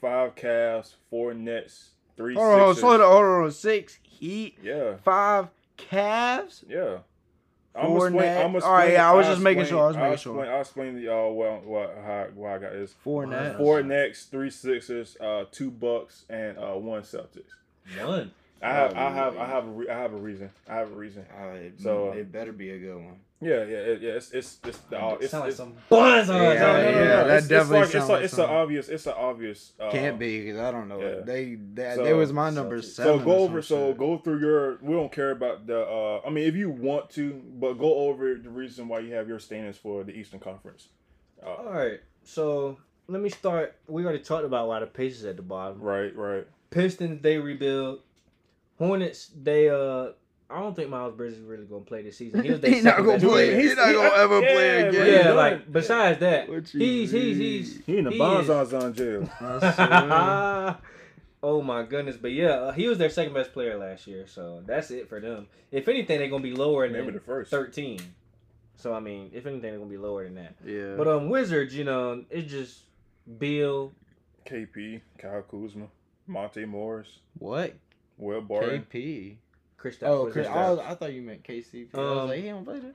5 Cavs, 4 Nets, 3 Hold on, Sixers. slow down. Hold on. Six Heat, Yeah, five Cavs. yeah. Four explain- Nets. explain- All right, yeah, I was I'll just making sure, I was I'll making sure. I'll explain the uh well what how, why I got this. Four Wow. Nets. Four Knicks, three Sixers, uh, two Bucks, and uh, one Celtics. None. I have, I Oh, have. I have, a re- I have a reason. I have a reason. Uh, it, So- it better be a good one. Yeah, yeah, it- yeah. It's, it's, it's, the, uh, it's, sound like it's some buns on Yeah, no, no, no, yeah, that it's, definitely it's like, sounds it's like like it's an obvious, it's an obvious. Uh, Can't be because I don't know. yeah. They that So- they was my number Celtics. seven. So go over, so shit. go through your. We don't care about the. uh I mean, if you want to, but go over the reason why you have your standings for the Eastern Conference. Uh, All right. So let me start. We already talked about why the Pacers at the bottom. right, right. Pistons they rebuild. Hornets they uh. I don't think Miles Bridges is really gonna play this season. He was *laughs* their He not gonna play. player. He not gonna ever play Yeah, again. man. Yeah, like besides that, What you he's he's he's He in the he bonds is- on jail. *laughs* *laughs* Oh my goodness! But yeah, uh, he was their second best player last year, so that's it for them. If anything, they're gonna be lower than Maybe than the first. thirteen. So I mean, if anything, they're gonna be lower than that. yeah. But um, Wizards, you know, it's just Bill. KP, Kyle Kuzma, Monte Morris, what? Will Barton. KP. Kristaps Oh, Porzingis. Chris, I, was, I thought you meant KCP. I was Um, like, he don't play there.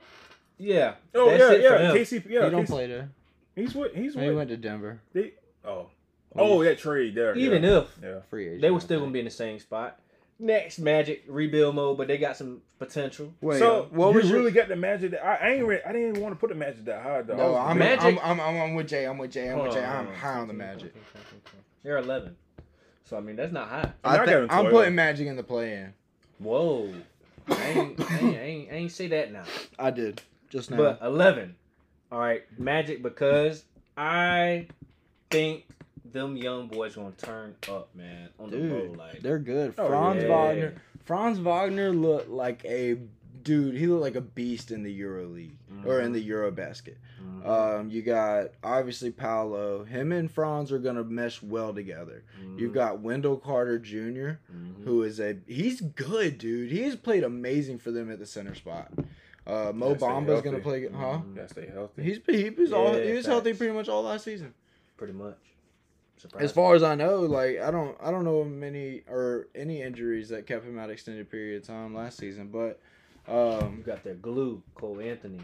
Yeah. Oh that's yeah, it yeah. him. KCP, yeah. he don't KC play there. He's with. He's He with. went to Denver. They, oh, oh, that trade there. Even yeah. if yeah. Free agent. they were still gonna be in the same spot. Next, Magic rebuild mode, but they got some potential. Wait, so what you was your- really got the magic? That, I, I ain't. Re- I didn't even want to put the magic that high. Though. I No, I'm, Magic- I'm, I'm, I'm, I'm with Jay. I'm with Jay. I'm with Jay. I'm high on the Magic. They're eleven. So I mean, that's not high. I I got think, him I'm putting Magic in the play-in. Whoa. I ain't, I ain't, I ain't, I ain't say that now. I did just now. But 11. All right, Magic because I think them young boys gonna turn up, man, on the Dude, road. Like, They're good. Oh, Franz yeah. Wagner. Franz Wagner looked like a dude. He looked like a beast in the Euro League or in the mm-hmm. Eurobasket. Mhm. Um, you got obviously Paolo. Him and Franz are gonna mesh well together. You've Mhm. got Wendell Carter Jr., Mhm. who is a he's good, dude. He's played amazing for them at the center spot. Uh, Mo Yeah, stay Bamba's gonna healthy. play, huh? Mhm. Gotta stay healthy. He's he was all he was healthy pretty much all last season. pretty much. As Surprising. far as I know, like I don't I don't know of many or any injuries that kept him out extended period of time last season, but you um got their glue, Cole Anthony.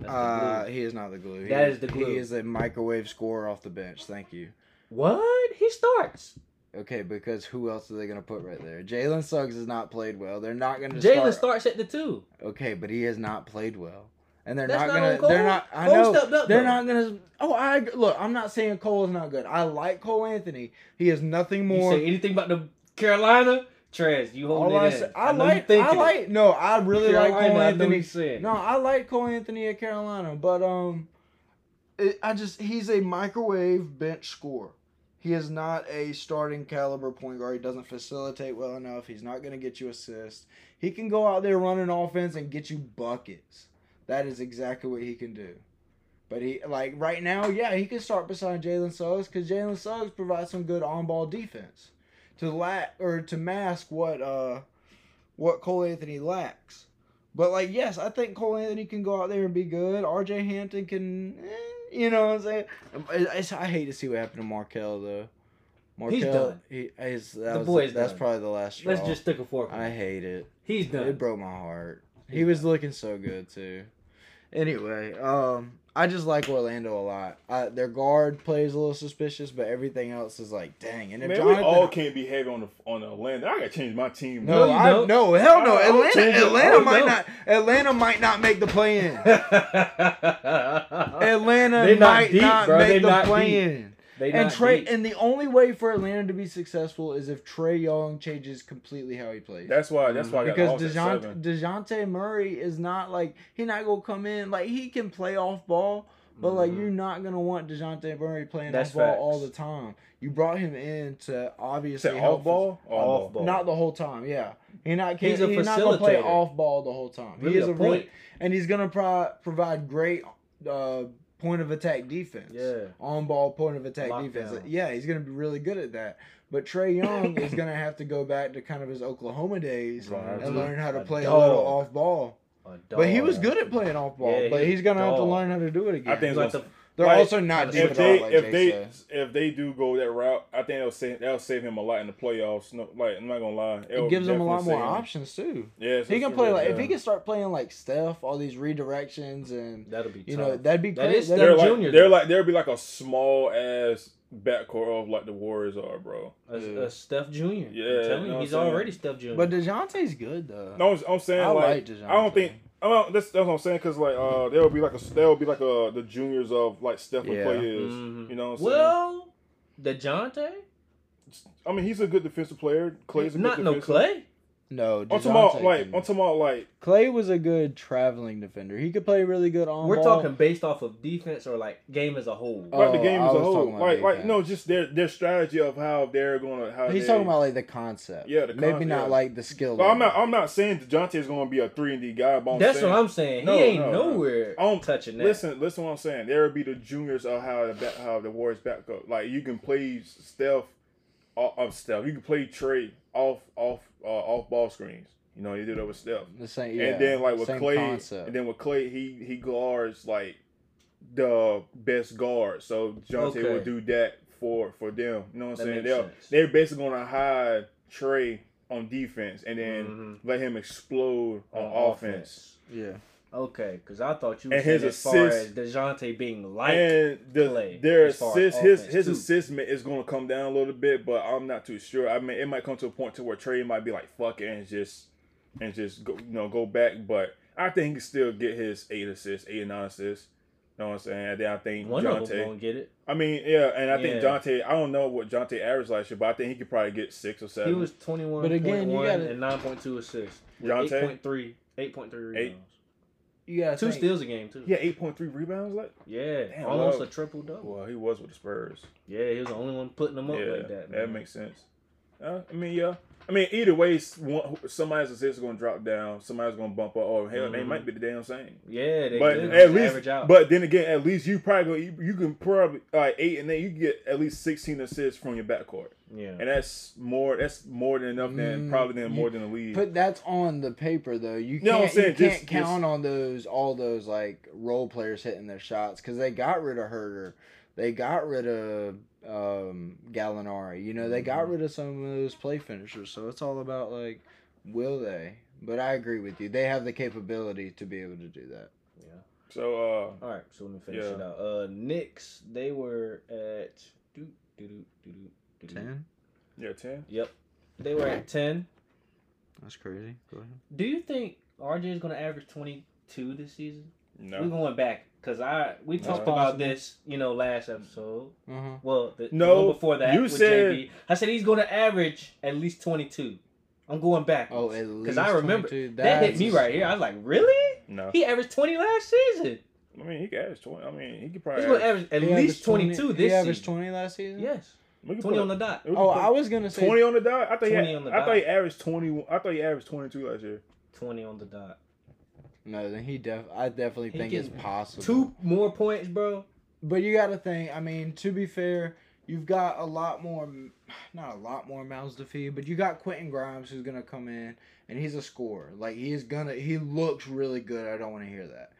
That's the uh glue. he is not the glue. He That is the glue. He is a microwave scorer off the bench. Thank you. What? He starts. Okay, because who else are they gonna put right there? Jalen Suggs has not played well. They're not gonna Jalen start. starts at the two. Okay, but he has not played well, and they're That's not not gonna. on Cole. They're not. I Cole know. stepped up, they're though. not gonna. Oh, I look. I'm not saying Cole is not good. I like Cole Anthony. He is nothing You more. say anything about the Carolina? Trez, you holding All I, it say, in. I, you like. I it. like. No, I really like Cole Anthony. saying. No, I like Cole Anthony at Carolina, but um, it, I just he's a microwave bench scorer. He is not a starting caliber point guard. He doesn't facilitate well enough. He's not going to get you assists. He can go out there running offense and get you buckets. That is exactly what he can do. But he like right now, yeah, he can start beside Jalen Suggs because Jalen Suggs provides some good on-ball defense to lack or to mask what uh what Cole Anthony lacks. But like, yes, I think Cole Anthony can go out there and be good. R.J. Hampton can, eh, you know what I'm saying? It's- I hate to see what happened to Markelle though. Markelle, He's done. He, he's, The was, boy's that's done. probably the last straw. Let's just stick a fork. I hate it. He's done. It broke my heart. He's He was done. looking so good too. Anyway, um, I just like Orlando a lot. Uh, their guard plays a little suspicious, but everything else is like, dang. And if Man, Jonathan, we all can't be heavy on the on the Atlanta. I gotta change my team. no, No, I, don't. no, hell no. I- I Atlanta, change it. I Atlanta might don't. not. Atlanta might not make the play in. *laughs* Atlanta They not might deep, not bro. make They the play in. They And Trey, deep. and the only way for Atlanta to be successful is if Trae Young changes completely how he plays. That's why. That's why I got because lost. Dejounte, Dejounte Murray is not like he not gonna come in like he can play off ball, but like Mhm. you're not gonna want Dejounte Murray playing That's off ball facts. all the time. You brought him in to obviously Said help off ball, Off off ball. ball. Not the whole time, yeah. He not He's he's, a he's not gonna play off ball the whole time. Really he is a a really, point. and he's gonna pro- provide great uh, point of attack defense Yeah. on ball point of attack Lockdown. defense. Yeah, he's gonna be really good at that. But Trae Young is *coughs* gonna have to go back to kind of his Oklahoma days Gonna and learn how to A play a little off ball. A But he was good at playing off ball. Yeah, but he he's gonna have to learn how to do it again. I think He's like the they're like, also not if deep if at they all, like if Jay they said. if they do go that route, I think that'll save that'll save him a lot in the playoffs. No, like I'm not gonna lie, it'll gives him a lot more him. options too. Yeah, He can play like if he can. can start playing like Steph, all these redirections and That'll be you tough. know that'd be That great. is That'd They're Steph like Jr. they're though. like there'll be like a small ass backcourt of like the Warriors are, bro. a, Yeah. a Steph Jr. Yeah, I'm Yeah, telling you, what he's already Steph Jr. But Dejounte's good though. No, I'm, I'm saying I like, like I don't think. I don't, that's that's what I'm saying because like uh there will be like a there will be like a the juniors of like Steph and Yeah. Clay is. Mhm. You know what I'm saying? well, DeJounte? I mean he's a good defensive player. Clay's a Not good no defensive- Clay. No, I'm talking DeJounte about like can- I'm talking about like Clay was a good traveling defender. He could play really good on. We're ball. talking based off of defense or like game as a whole. Oh, like the game I as a whole. Like like defense. no, just their their strategy of how they're gonna how He's they, talking about like the concept. Yeah, the maybe con- not yeah. like the skill. But I'm not I'm not saying Dejounte is gonna be a three and D guy. But I'm That's saying, what I'm saying. No, he ain't no, no. nowhere I don't- touching that. Listen, listen. What I'm saying. There will be the juniors of how the back, how the Warriors back up. Like you can play Steph, off, off Steph. You can play Trey off off uh, off ball screens. You know, he did that with Steph. the same. Yeah, and then like with Clay, concept. and then with Clay, he he guards like the best guard. So Jonte Okay. will do that for for them. You know what I'm That saying? They're sense. they're basically gonna hide Trey on defense and then Mhm. let him explode on, On offense. yeah. Okay, because I thought you were And saying his as far as assist- Dejounte being like and the, Clay, their as far as assist, his offense, his too. assist is going to come down a little bit, but I'm not too sure. I mean, it might come to a point to where Trey might be like fuck it and just and just go, you know go back, but I think he can still get his eight assists, eight or nine assists. You know what I'm saying? And then I think one of them Jonte. gonna get it. I mean, yeah, and I think Yeah. Jonte. I don't know what Jonte averaged last year, but I think he could probably get six or seven. He was twenty one But again, you gotta- and nine point two assists. With Jonte? 8.3, 8.3 Eight. rebounds. You got Two steals a game too. Yeah, eight point three rebounds. Like, Yeah, Damn, almost well- a triple double. well, he was with the Spurs. Yeah, he was the only one putting them up yeah, like that. that makes sense. Uh, I mean, yeah. I mean, either way, s- one, somebody's assist is going to drop down. Somebody's going to bump up. Or hell, they Mhm. might be the damn same. Yeah, they but could at just least, average out. but then again, at least you probably go, you, you can probably like eight and then You can get at least sixteen assists from your backcourt, yeah, and that's more. That's more than enough. Than Mm, probably than you- more than the league. But that's on the paper though. You No, I'm can't. saying you can't just- count just- on those all those like role players hitting their shots because they got rid of Huerter, they got rid of um, Gallinari. You know, they got Mhm. rid of some of those play finishers. So it's all about like, will they? But I agree with you. They have the capability to be able to do that. yeah. so uh, All right, so let me finish Yeah. it out. Uh, Knicks, they were at doo, doo, doo, doo, doo, doo, doo. yeah, ten. Yep, they were at ten. That's crazy. Go ahead. Do you think RJ is going to average twenty two this season? No, We're going back because I we That's talked about this, you know, last episode. Huh. Well, the, No, the one before that you with said- JB. I said he's going to average at least twenty two. I'm going back. Oh, at least Because I remember that hit me right here. I was like, really? no. He averaged twenty last season. I mean, he could average twenty. I mean, he could probably. He's going to average, average at least twenty two this He averaged season. twenty last season. Yes, we twenty put- on the dot. Oh, I was gonna say twenty on the dot. I thought he. Had, on the I thought he averaged twenty. I thought he averaged twenty two last year. Twenty on the dot. No. Then he def. I definitely He think it's possible. Two more points, bro. But you got to think. I mean, to be fair, you've got a lot more, not a lot more mouths to feed, but you got Quentin Grimes who's gonna come in and he's a scorer. Like he's gonna, he looks really good. I don't want to hear that.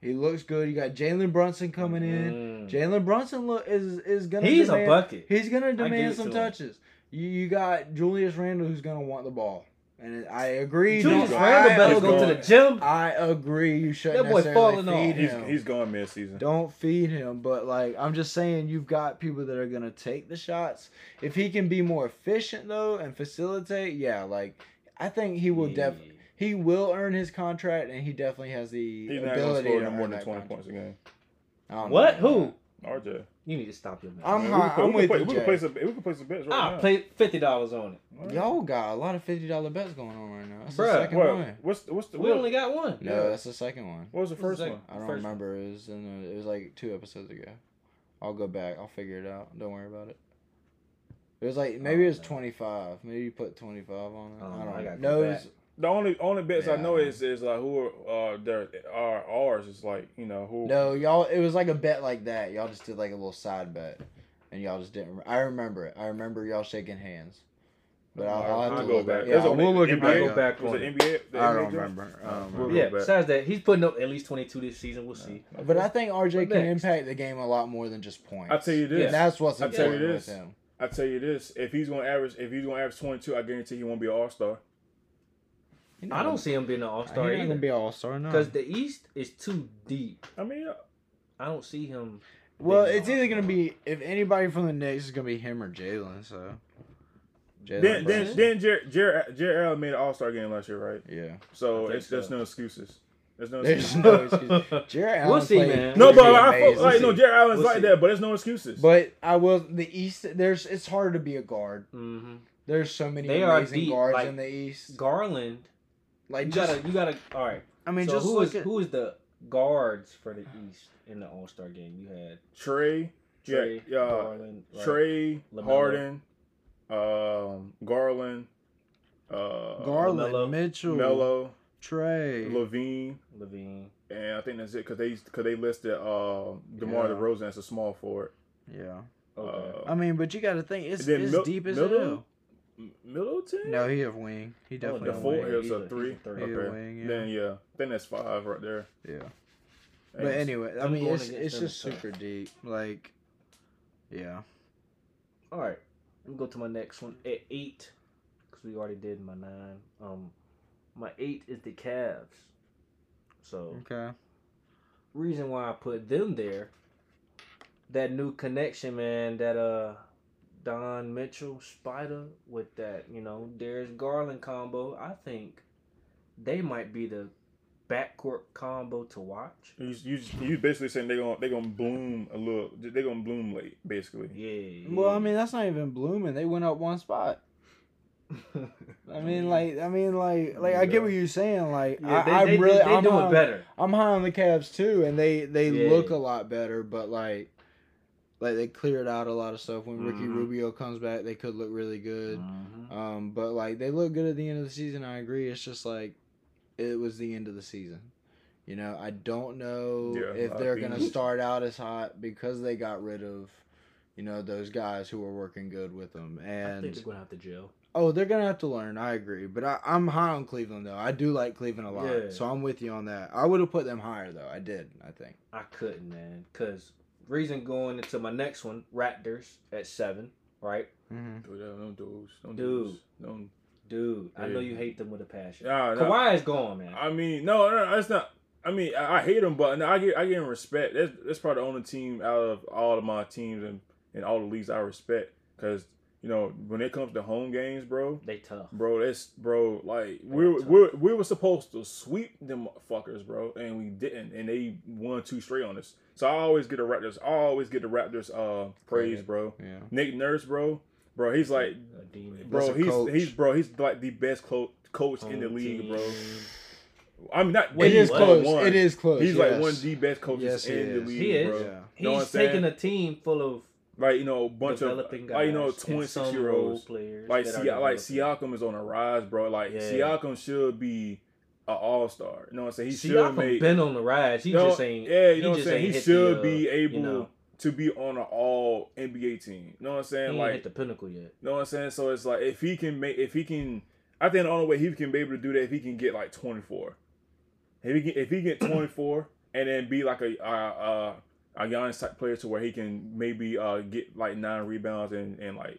He looks good. You got Jalen Brunson coming in. Mm. Jalen Brunson look is is gonna. He's a bucket. He's gonna demand some to him. touches. You you got Julius Randle who's gonna want the ball. And I agree. Julius don't- Randle better go to the gym. I agree. You shouldn't That boy's necessarily falling off. feed He's him. he's going mid season. Don't feed him, but like I'm just saying, you've got people that are gonna take the shots. If he can be more efficient though and facilitate, yeah, like I think he will def he will earn his contract, and he definitely has the He's not gonna ability score to no more than that twenty contract. points a game. I don't know What? about Who? RJ. You need to stop your mouth. I'm Man, high- we I'm we with can, you, play, we can play some. We can play some bets right now. I'll now. play fifty dollars on it. All right. Y'all got a lot of fifty dollar bets going on right now. That's the Bruh, second What? one. What's the, what's the We what, only got one. No, Yeah. that's the second one. what was the first the one? I don't First remember. It was in a, it was like two episodes ago. I'll go back. I'll figure it out. Don't worry about it. It was like maybe oh, it was Oh, twenty five. Maybe you put twenty five on it. Oh, I don't I know. gotta No, it was, The only only bets I know is is like who are uh there are ours is like you know who no, y'all. It was like a bet like that. Y'all just did like a little side bet, and y'all just didn't. I remember it. I remember y'all shaking hands. But I'll, I'll have I'll to go back. back. There's Yeah, a- we'll look it NBA back. Go back Was it it. NBA? The I NBA don't joint? remember. I don't remember. we'll Yeah, besides that, he's putting up at least twenty two this season. We'll see. But I think RJ What can next? impact the game a lot more than just points. I tell you this. And that's what's I tell you important this. with him. I tell you this. If he's gonna average, if he's gonna average twenty two, I guarantee he won't be an all star. He I don't see him being an all star. he not either. gonna be all star no. Because the East is too deep. I mean, uh, I don't see him. Well, it's either gonna be if anybody from the Knicks is gonna be him or Jalen. So. Jalen then then Brunson. then Jared Jared Jarrett Allen made an all star game last year, right? yeah. So I think it's there's so. no excuses. There's no There's excuses. no *laughs* excuse. Jarrett Allen We'll see, played man. No, but see. I feel like no, We'll see. Jarrett Allen's We'll like see. that, but there's no excuses. But I will. The East, there's it's hard to be a guard. hmm There's so many They are amazing deep, guards like, in the East. Garland. Like You just, gotta, you gotta. All right. I mean, so just who look is at, who is the guards for the East in the All Star game? You had Trey, Trey, yeah, uh, Garland, right? Trey, LaMelo. Harden, um, Garland, uh, Garland, LaMelo. Mitchell, Mello, Trey. LaVine, LaVine. and I think that's it because they because they listed uh, DeMar Yeah. DeRozan as a small forward. Yeah. Okay. Uh, I mean, but you got to think it's, And then it's Mil- deep as Middleton? hell. M- Middleton. No, he have wing. He Oh, definitely the four wing. is a a- he's a three. three. He Okay. wing, yeah. Then yeah, then that's five right there. Yeah. And But anyway, I mean, it's it's just as tough. super deep. Like, yeah. All right. Let me go to my next one at eight, because we already did my nine. Um, my eight is the Cavs. So Okay. reason why I put them there, that new connection, man. That uh, Don Mitchell Spider with that, you know, Darius Garland combo. I think they might be the backcourt combo to watch. you you you basically saying they gonna they gonna bloom a little. They're gonna bloom late, basically. Yeah. Well, I mean, that's not even blooming. They went up one spot. *laughs* I mean, like, I mean, like, like I get what you're saying. Like, yeah, they, I, they, I'm really, they, they I'm doing high, better. I'm high on the Cavs too, and they they Yeah. look a lot better. But like, like they cleared out a lot of stuff. When Ricky Mhm. Rubio comes back, they could look really good. Mhm. Um, but like they look good at the end of the season. I agree. It's just like it was the end of the season. You know, I don't know Yeah, if they're gonna start out as hot because they got rid of, you know, those guys who were working good with them. I think And they're gonna have to gel. oh, they're gonna have to learn. I agree. But I, I'm high on Cleveland though. I do like Cleveland a lot, Yeah. so I'm with you on that. I would have put them higher though. I did. I think. I couldn't, man. Cause reason going into my next one, Raptors at seven, right? Mm-hmm. Dude, don't do those. Don't Dude. do those. Don't. Dude, I know you hate them with a passion. Nah, nah. Kawhi is gone, man. I mean, no, no, that's not. I mean, I, I hate them, but no, I get, I give them respect. That's that's probably the only team out of all of my teams and and all the leagues I respect. Cause you know when it comes to home games, bro, they tough. bro, that's bro. Like we were, we were, we were supposed to sweep them fuckers, bro, and we didn't, and they won two straight on us. So I always get the Raptors. I always get the Raptors uh praise, Credit. bro. Yeah. Nick Nurse, bro, bro, he's like, a demon. bro, a he's coach. he's bro, he's like the best co- coach in the league, team. bro. I mean, not It is close. One. It is close. He's yes. like one of the best coaches Yes, he in the league, He is. bro. Yeah. He's taking a team full of Like you know, a bunch of like you know, twenty six year olds. players. Like Sia- like. Siakam is on a rise, bro. Like Yeah. Siakam should be an all star. You know what I'm saying? He should Siakam make. been on the rise. He No, just ain't. yeah, you know what I'm saying. He should the, be able You know, to be on an all NBA team. You know what I'm he saying? ain't Like hit the pinnacle yet. You know what I'm saying? So it's like if he can make if he can I think the only way he can be able to do that if he can get like 24. If he get, if he get 24 and then be like a uh, uh, a Giannis type player to where he can maybe uh get like nine rebounds and, and like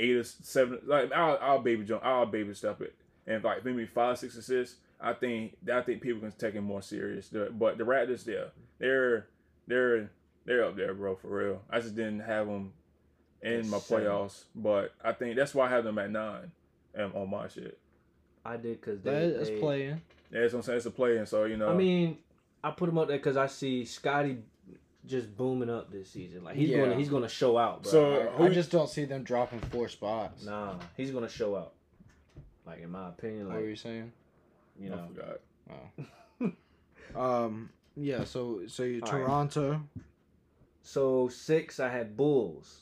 eight or seven like I'll, I'll baby jump I'll baby step it. and like maybe five, six assists, I think I think people can take him more serious. But the Raptors, yeah, they're they're they're up there, bro, for real. I just didn't have them in my Seven. playoffs, but I think that's why I have them at nine, um, on my shit. I did because That they. is they- playing. Yeah, that's what I'm saying. It's a playing, so you know. I mean, I put them up there because I see Scotty just booming up this season. Like he's Yeah. gonna he's gonna show out, bro. So- I, who I just don't see them dropping four spots. nah, he's gonna show out. Like in my opinion, What were you saying? you know, I know, forgot. *laughs* Um. Yeah. So so you All right. Toronto. so six I had Bulls,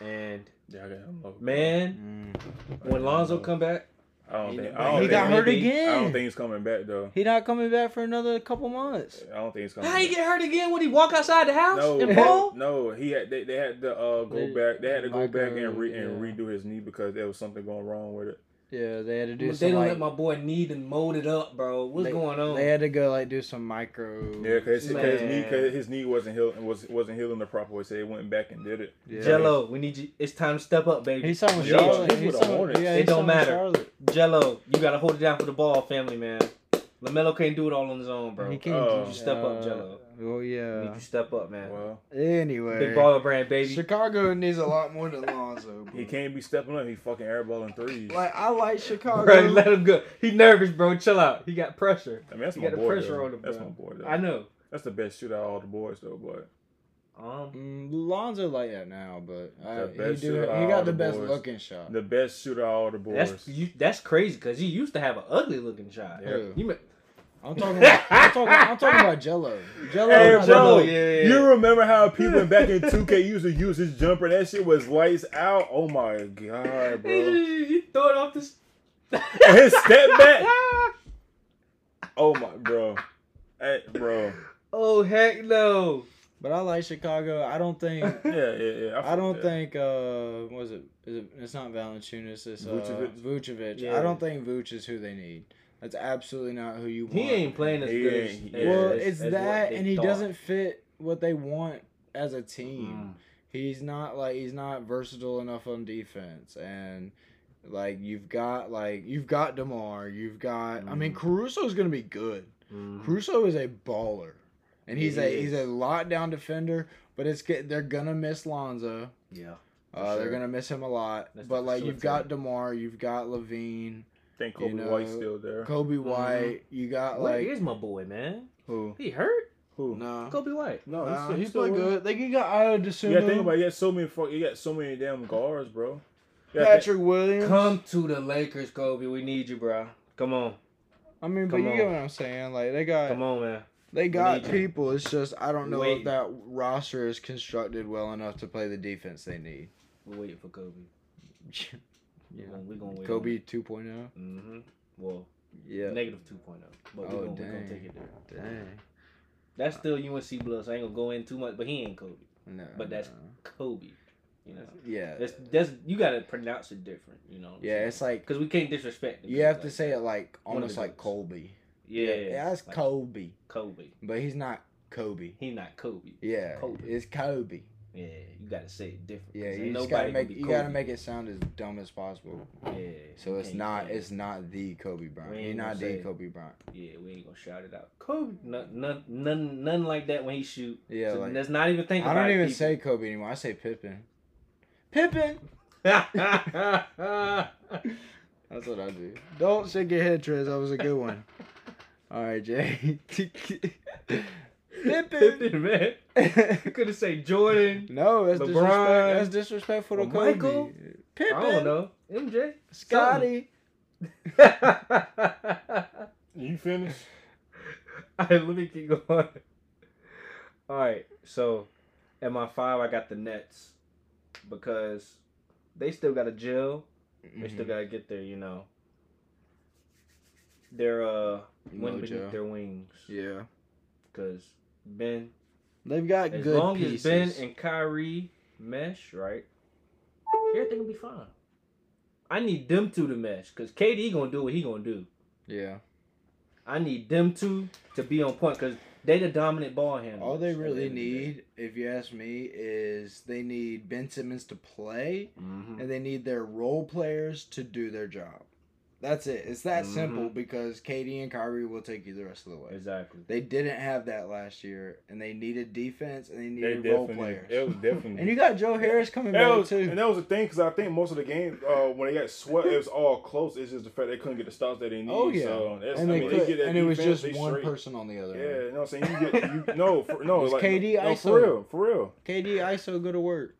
and Yeah, I got him. up. man, Mm. when Lonzo come back, I don't He- think. I don't He got hurt maybe- again. I don't think he's coming back though. he not coming back for another couple months. I don't think he's coming. how he get hurt again? When he walk outside the house No, and no, ball? no, he had they, they had to uh, go back. They had to go like, back and re, and yeah. redo his knee because there was something going wrong with it. Yeah, they had to do They some don't like, let my boy need and mold it up, bro. What's they, going on? They had to go like do some micro. Yeah, because his, Man. knee, cause his knee wasn't healing was wasn't healing the proper way. So they went back and did it. Yeah. Jello, we need you. It's time to step up, baby. He's signed with Charlotte. he's He's with the signed- Hornets. yeah, It don't matter. Charlotte. Jello, you gotta hold it down for the ball, family man. Lamelo can't do it all on his own, bro. He You can't Oh. do- Step up, uh, Jello. Oh yeah. need to step up, man. Well, Anyway, Big baller brand, baby. Chicago needs a lot more than Lonzo. *laughs* Bro. he can't be stepping up. He fucking airballing threes. Like I like Chicago. Bro, let him go. He nervous, bro. Chill out. He got pressure. I mean, that's he my got the boy. pressure though. on him, That's bro. my boy. Though. I know. That's the best shooter out of all the boys though. But Um, Mm, Lonzo like that now, but uh, The he do. He got the the best boys. looking shot. the best shooter out of all the boys. that's you, that's crazy because he used to have an ugly looking shot. Yeah. You ma- I'm talking. About, I'm talking. I'm talking about Jello. Jello. Hey, Jello, yeah, yeah, yeah. You remember how people back in 2K used to use his jumper? That shit was lights out. Oh my god, bro. he threw it off this. And his step back. Oh my, bro. Hey, bro. Oh heck no! But I like Chicago. I don't think. Yeah, yeah, yeah. I don't yeah. think. Uh, was it? Is it? It's not Valanciunas. It's uh, Vucevic? Vucevic. Yeah. I don't think Vuce is who they need. That's absolutely not who you want. He ain't playing as He good. as- he- Well, as- it's as that, and he thought. doesn't fit what they want as a team. Mm. He's not like he's not versatile enough on defense, and like you've got like you've got Demar, you've got. I mean, Mhm. Caruso's gonna be good. Mhm. Caruso is a baller, and he's He a he's is. a lockdown defender. But it's get they're gonna miss Lonzo. Yeah. Uh, For They're gonna miss him a lot. That's but like you've got Demar, you've got LaVine, think Kobe you know, White's still there. Kobe mm-hmm. White. You got Where like is my boy, man? Who? He hurt? Who? no. Coby White. No, Nah, he's, he's still playing good. Like you got Ayo Dosunmu, You gotta think about it. You got so many fuck. You got so many damn guards, bro. You gotta Patrick Williams. Come to the Lakers, Kobe. We need you, bro. Come on. I mean, but Come you on. get what I'm saying. Like they got Come on, man. they got need you. people. It's just I don't know Wait. if that roster is constructed well enough to play the defense they need. We're waiting for Kobe. *laughs* yeah. We're gonna, we gonna. Kobe 2.0. Mm-hmm. Well, Yeah. negative 2.0. But we're Oh, gonna, we gonna take it there. Dang. That's still UNC blood, so I ain't gonna go in too much. But he ain't Kobe. No. But that's- no. Kobe. You know. yeah. That's, that's you gotta pronounce it different. You know. Yeah, it's like because we can't disrespect. you have to say it like almost like. Colby. Yeah, Yeah, that's like Kobe, Kobe. but he's not Kobe. He not Kobe. Yeah, Kobe. it's Kobe. Yeah, you gotta say it different. Yeah, you just gotta make you gotta make it sound as dumb as possible. Yeah. So it's can't. it's not the Kobe Bryant. Ain't not the. Kobe Bryant. Yeah, we ain't gonna shout it out. Kobe, none, none, none, like that when he shoot. Yeah, so like let's not even think I don't even people. say Kobe anymore. I say Pippen. Pippen. *laughs* That's what I do. Don't shake your head, Trez. That was a good one. *laughs* All right, Jay. *laughs* Pippen. Pippen, man. You could have said Jordan. *laughs* no, that's LeBron. disrespect. That's disrespectful to Kobe. Michael. Pippen. I don't know. MJ. Scotty. *laughs* You finished? *laughs* All right, let me keep going. All right, so at my five, I got the Nets because they still got a gel. They still Mhm. gotta get their, you know, their uh wind beneath their wings. Yeah. Because Ben, They've got as good long pieces. as Ben and Kyrie mesh, right, everything will be fine. I need them two to mesh because KD gonna do what he gonna do. yeah. I need them two to be on point because they the dominant ball handlers. All they at the really end the need, if you ask me, is they need Ben Simmons to play Mhm. and they need their role players to do their job. That's it. It's that Mhm. simple because KD and Kyrie will take you the rest of the way. Exactly. They didn't have that last year, and they needed defense and they They needed role players. it was *laughs* definitely. And you got Joe Harris coming back was, too. and that was the thing because I think most of the games uh, when they got swept, it was all close. It's just the fact they couldn't get the stops that they needed. Oh, yeah. so that's, and I they mean, could, they and it was just one straight. person on the other. Yeah, end. you know what I'm saying? You get you *laughs* no for, no It's like KD no, ISO. for real, for real. KD ISO go to work.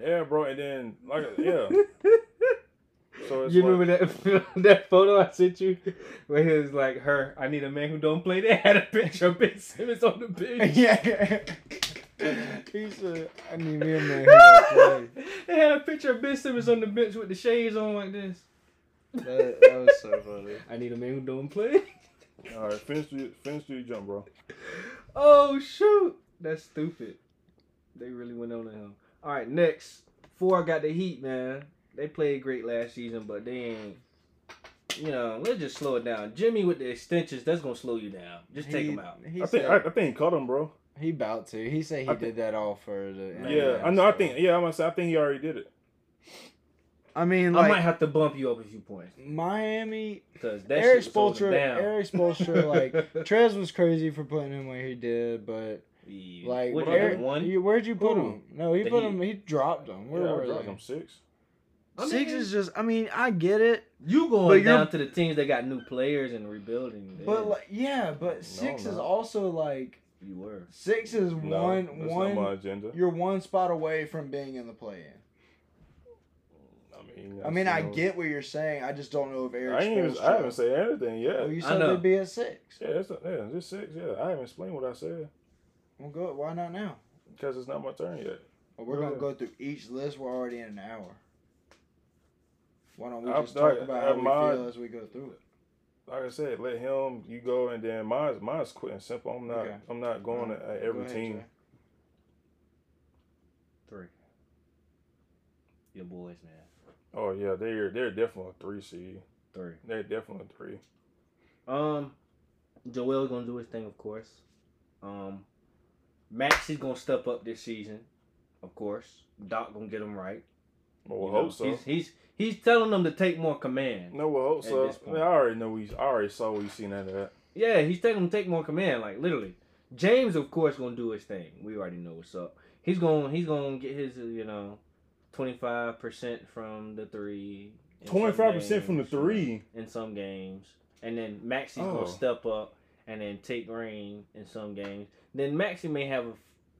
Yeah, bro, and then like yeah. *laughs* So it's you like, remember that *laughs* that photo I sent you where he was like, "Her, I need a man who don't play." They *laughs* had a picture of Ben Simmons on the *laughs* bench. yeah. he said, "I need me a man who don't play." they had a picture of Ben Simmons on the bench with the shades on like this. That, that was so funny. I need a man who don't play. all right, finish the finish the jump, bro. Oh shoot, that's stupid. They really went on to him. All right, next four got the Heat, man. They played great last season, but they ain't. You know, let's just slow it down. Jimmy with the extensions, that's gonna slow you down. Just take He- him out. He I think said, I, I think he cut him, bro. he about to. He said he I did think- that all for the. Yeah, I know. I think yeah, I'm gonna say I think he already did it. I mean, I like might have to bump you up a few points Miami. because that Eric shit slows him Spoelstra. down. Erik Spoelstra. Like *laughs* Trez was crazy for putting him where he did, but Yeah. like what, Eric, like one? you- where'd you put Who? him? No, he The put Heat. him. He dropped him. Where yeah, I were dropped they? him six. I Six mean, is just. I mean, I get it, you But going you're- down to the teams that got new players and rebuilding. but yeah, like, yeah, but six is no. also like you were. six is No, one that's one. not my agenda. You're one spot away from being in the play-in. I mean, I mean, I get what you're saying. I just don't know if Eric. I ain't even, I haven't said anything yet. Well, you said they'd be at six. Yeah, it's yeah, just six. Yeah, I haven't explained what I said Well, good. Why not now? because it's not my turn yet. Well, we're gonna Yeah. go through each list. We're already in an hour. Why don't we I- just talk I- about I how we mind- feel as we go through it? Like I said, let him you go, and then mine's mine's quick and simple. I'm not Okay. I'm not going Alright, at go every ahead, team. Jay. Three. Your boys, man. Oh yeah, they're they're definitely a three seed. Three. They're definitely a three. Um, Joel's gonna do his thing, of course. Um, Max is gonna step up this season, of course. Doc gonna get him right. Well, You we'll know, hope so. He's, he's he's telling them to take more command. no, we'll so. I, mean, I already know he's I already saw we seen that. that. Yeah, he's telling them to take more command, like literally. James, of course, gonna do his thing. We already know what's up. He's gonna he's gonna get his uh, you know twenty five percent from the three. Twenty five percent from the you three. in some games, and then Maxey's Oh. gonna step up and then take reign in some games. Then Maxie may have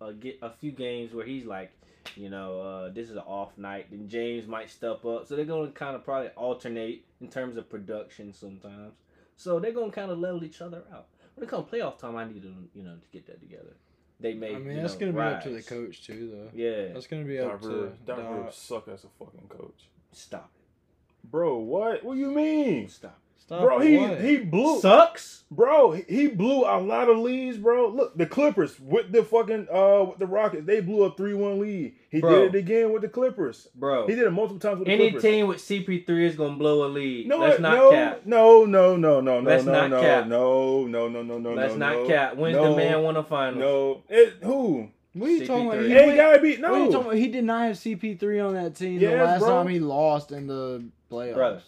a, a get a few games where he's like, you know, uh, this is an off night. Then James might step up, so they're gonna kind of probably alternate in terms of production sometimes. So they're gonna kind of level each other out. When it comes playoff time, I need them, you know, to get that together. They may. I mean, you that's gonna be up to the coach too, though. Yeah, That's gonna be Doc up to Rivers, Doc Doc. Rivers suck as a fucking coach. stop it, Bro, what? What do you mean? Stop. Stop Bro, he what? he blew. Sucks. Bro, he- he blew a lot of leads, bro. Look, the Clippers with the fucking uh with the Rockets, they blew a three one lead. He Bro. did it again with the Clippers. Bro, He did it multiple times with the any Clippers. team with CP3 is gonna blow a lead. no, Let's not no, cap. no, no, no, no, no, Let's no, not no, cap. no, no, no, no, no, Let's no, not no, cap. When's no, the man won a final? No, it who? What are you talking about? He, ain't gotta be what are you talking no. about? He did not have CP3 on that team the last bro. time he lost in the playoffs. Brother,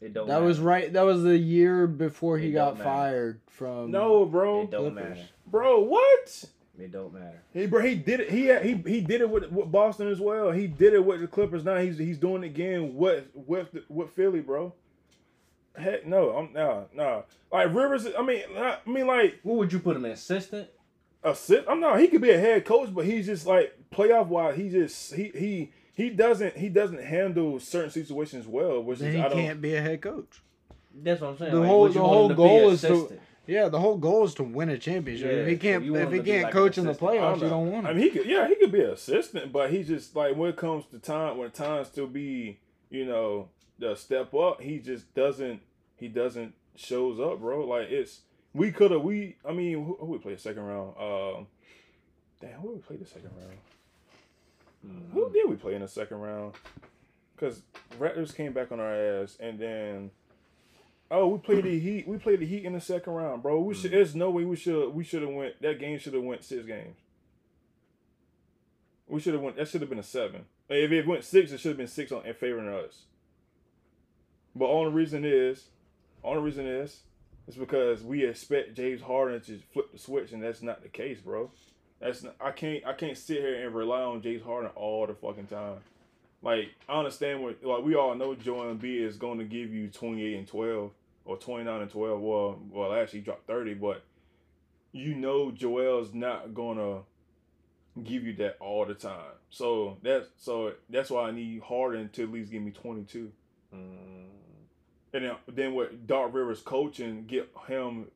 It don't. That matter. was right. That was the year before he got matter. fired from. No, bro, It don't Clippers. matter. bro, what? It don't matter. He bro, he did it. He he he did it with, with Boston as well. He did it with the Clippers. Now he's he's doing it again with with the- with Philly, bro. Heck no, I'm nah nah. Like Rivers, I mean, I mean like What would you put him in assistant? assist. I'm not. He could be a head coach, but he's just like playoff wise. He just he he he doesn't he doesn't handle certain situations well. Which Then is he I don't. can't be a head coach. That's what I'm saying. The Like, whole- the whole goal is to- Yeah, the whole goal is to win a championship. Yeah, if he can't, you want if he can't like coach in the playoffs, I'm you not- don't want him. I mean, he could, yeah, he could be an assistant, but he just like when it comes to time, when times to be, you know, the step up, he just doesn't, he doesn't shows up, bro. Like it's, we could have, we, I mean, who, who we played second round? Um, damn, who we played the second round? Mhm. Who did we play in the second round? Because Raptors came back on our ass, and then. Oh, we played the Heat. We played the Heat in the second round, bro. We should. There's no way we should. We should have went. That game should have went six games. We should have went. That should have been a seven. If it went six, it should have been six on in favor of us. But only reason is, only reason is, it's because we expect James Harden to flip the switch, and that's not the case, bro. That's not, I can't I can't sit here and rely on James Harden all the fucking time. Like I understand what like we all know Joel Embiid is going to give you twenty eight and twelve or twenty nine and twelve. Well, well actually dropped thirty, but you know Joel's not gonna give you that all the time. So that's so that's why I need Harden to at least give me twenty two. Mm. And then, then with Doc Rivers coaching, get him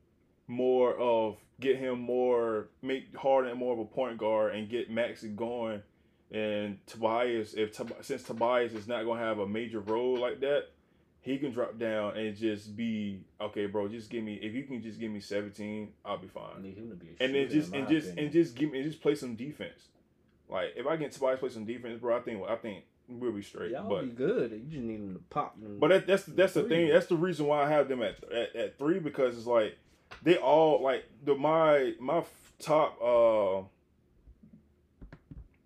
more of get him more make Harden more of a point guard and get Maxey going. And Tobias, if since Tobias is not gonna have a major role like that, he can drop down and just be okay, bro. Just give me if you can just give me seventeen, I'll be fine. need him to be a And then just and just opinion. and just give me and just play some defense. Like if I get Tobias play some defense, bro, I think I think we'll be straight. Y'all but be good. You just need him to pop. Them. but that, that's that's the Three. thing. That's the reason why I have them at, at at three because it's like they all like the my my top uh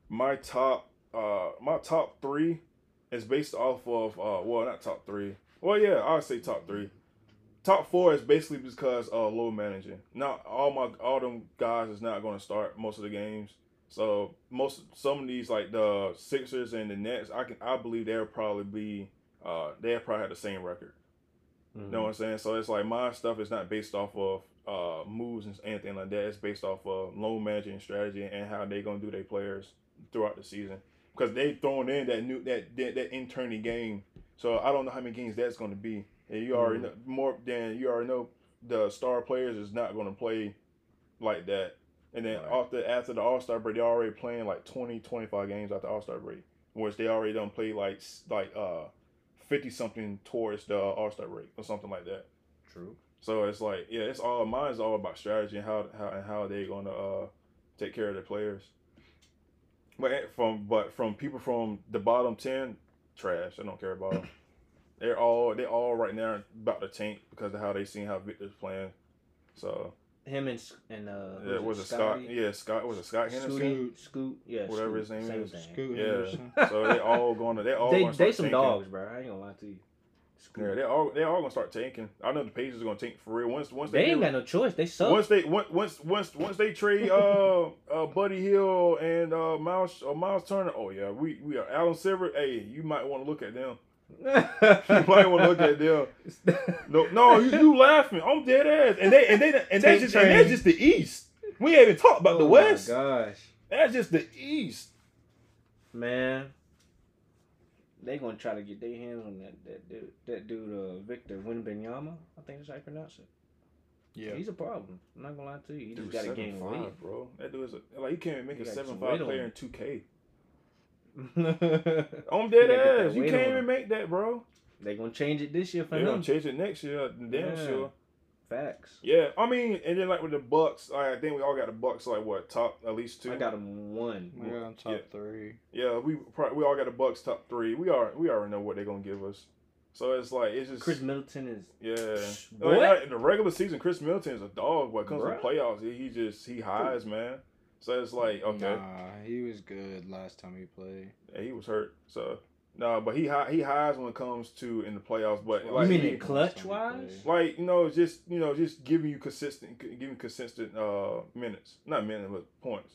my top uh my top three is based off of uh well not top three. Well yeah I'll say top three. Top four is basically because uh low managing. Not all my all them guys is not going to start most of the games. So most some of these like the Sixers and the Nets I can I believe they'll probably be uh they'll probably have the same record You know what I'm saying? So it's like my stuff is not based off of uh, moves and anything like that. It's based off of loan managing strategy and how they gonna do their players throughout the season. Because they throwing in that new that that, that internee game. So I don't know how many games that's gonna be. And you already Mhm. know more than you already know the star players is not gonna play like that. And then Right. after after the All Star break, they're already playing like 20, 25 games after All Star break, which they already done play like like uh fifty something towards the All Star break or something like that. True. So it's like, yeah, it's all mine's all about strategy and how how and how they gonna uh take care of their players. But eh, from but from people from the bottom ten, trash. I don't care about them. They're all they all right now about to tank because of how they seen how Victor's playing. So Him and and uh, yeah, was was it it Scott? Yeah, Scott was it Scott Henderson? Scoot, Scoot, yeah, Whatever Scoot, his name same is. thing. Scoot Yeah. Henderson. *laughs* So they all gonna they all They gonna they start some tanking. dogs, bro. I ain't gonna lie to you. Scoot. Yeah, they all they all gonna start tanking. I know the Pacers are gonna tank for real. Once once they they, ain't get- got no choice. They suck. Once they once once once once they trade uh *laughs* uh Buddy Hield and uh Miles uh, Myles Turner, oh yeah, we we are Adam Silver. Hey, you might want to look at them. You might want to look at them. No, no, you, you laughing? I'm dead ass. And they and they and that's just and that's just the East. We ain't even talked about the Oh West. My gosh, That's just the East. man. They gonna try to get their hands on that that dude, that dude uh, Victor Wembanyama. I think that's how you pronounce it. Yeah. He's a problem. I'm not gonna lie to you. He Dude, just got gain 7'5", weight. bro. That dude is a, like you can't even make He a seven five player in two K. *laughs* they I'm dead gotta get that ass. You weight can't even make that, bro. They gonna change it this year for They're gonna change it next year. Damn Yeah. sure. Facts. Yeah, I mean, and then like with the Bucks, I think we all got the Bucks like what top at least two. I got him one. We got on top Yeah. three. Yeah, we probably, we all got the Bucks top three. We are we already know what they're gonna give us. So it's like it's just Khris Middleton is yeah. Boy. Like, in the regular season, Khris Middleton is a dog. When it comes Bruh. to the playoffs, he, he just he hides, man. So it's like okay, Nah, he was good last time he played. yeah, he was hurt. So no, but he hi- he hides when it comes to in the playoffs. But You like mean in clutch wise? like you know just you know just giving you consistent giving consistent uh minutes not minutes but points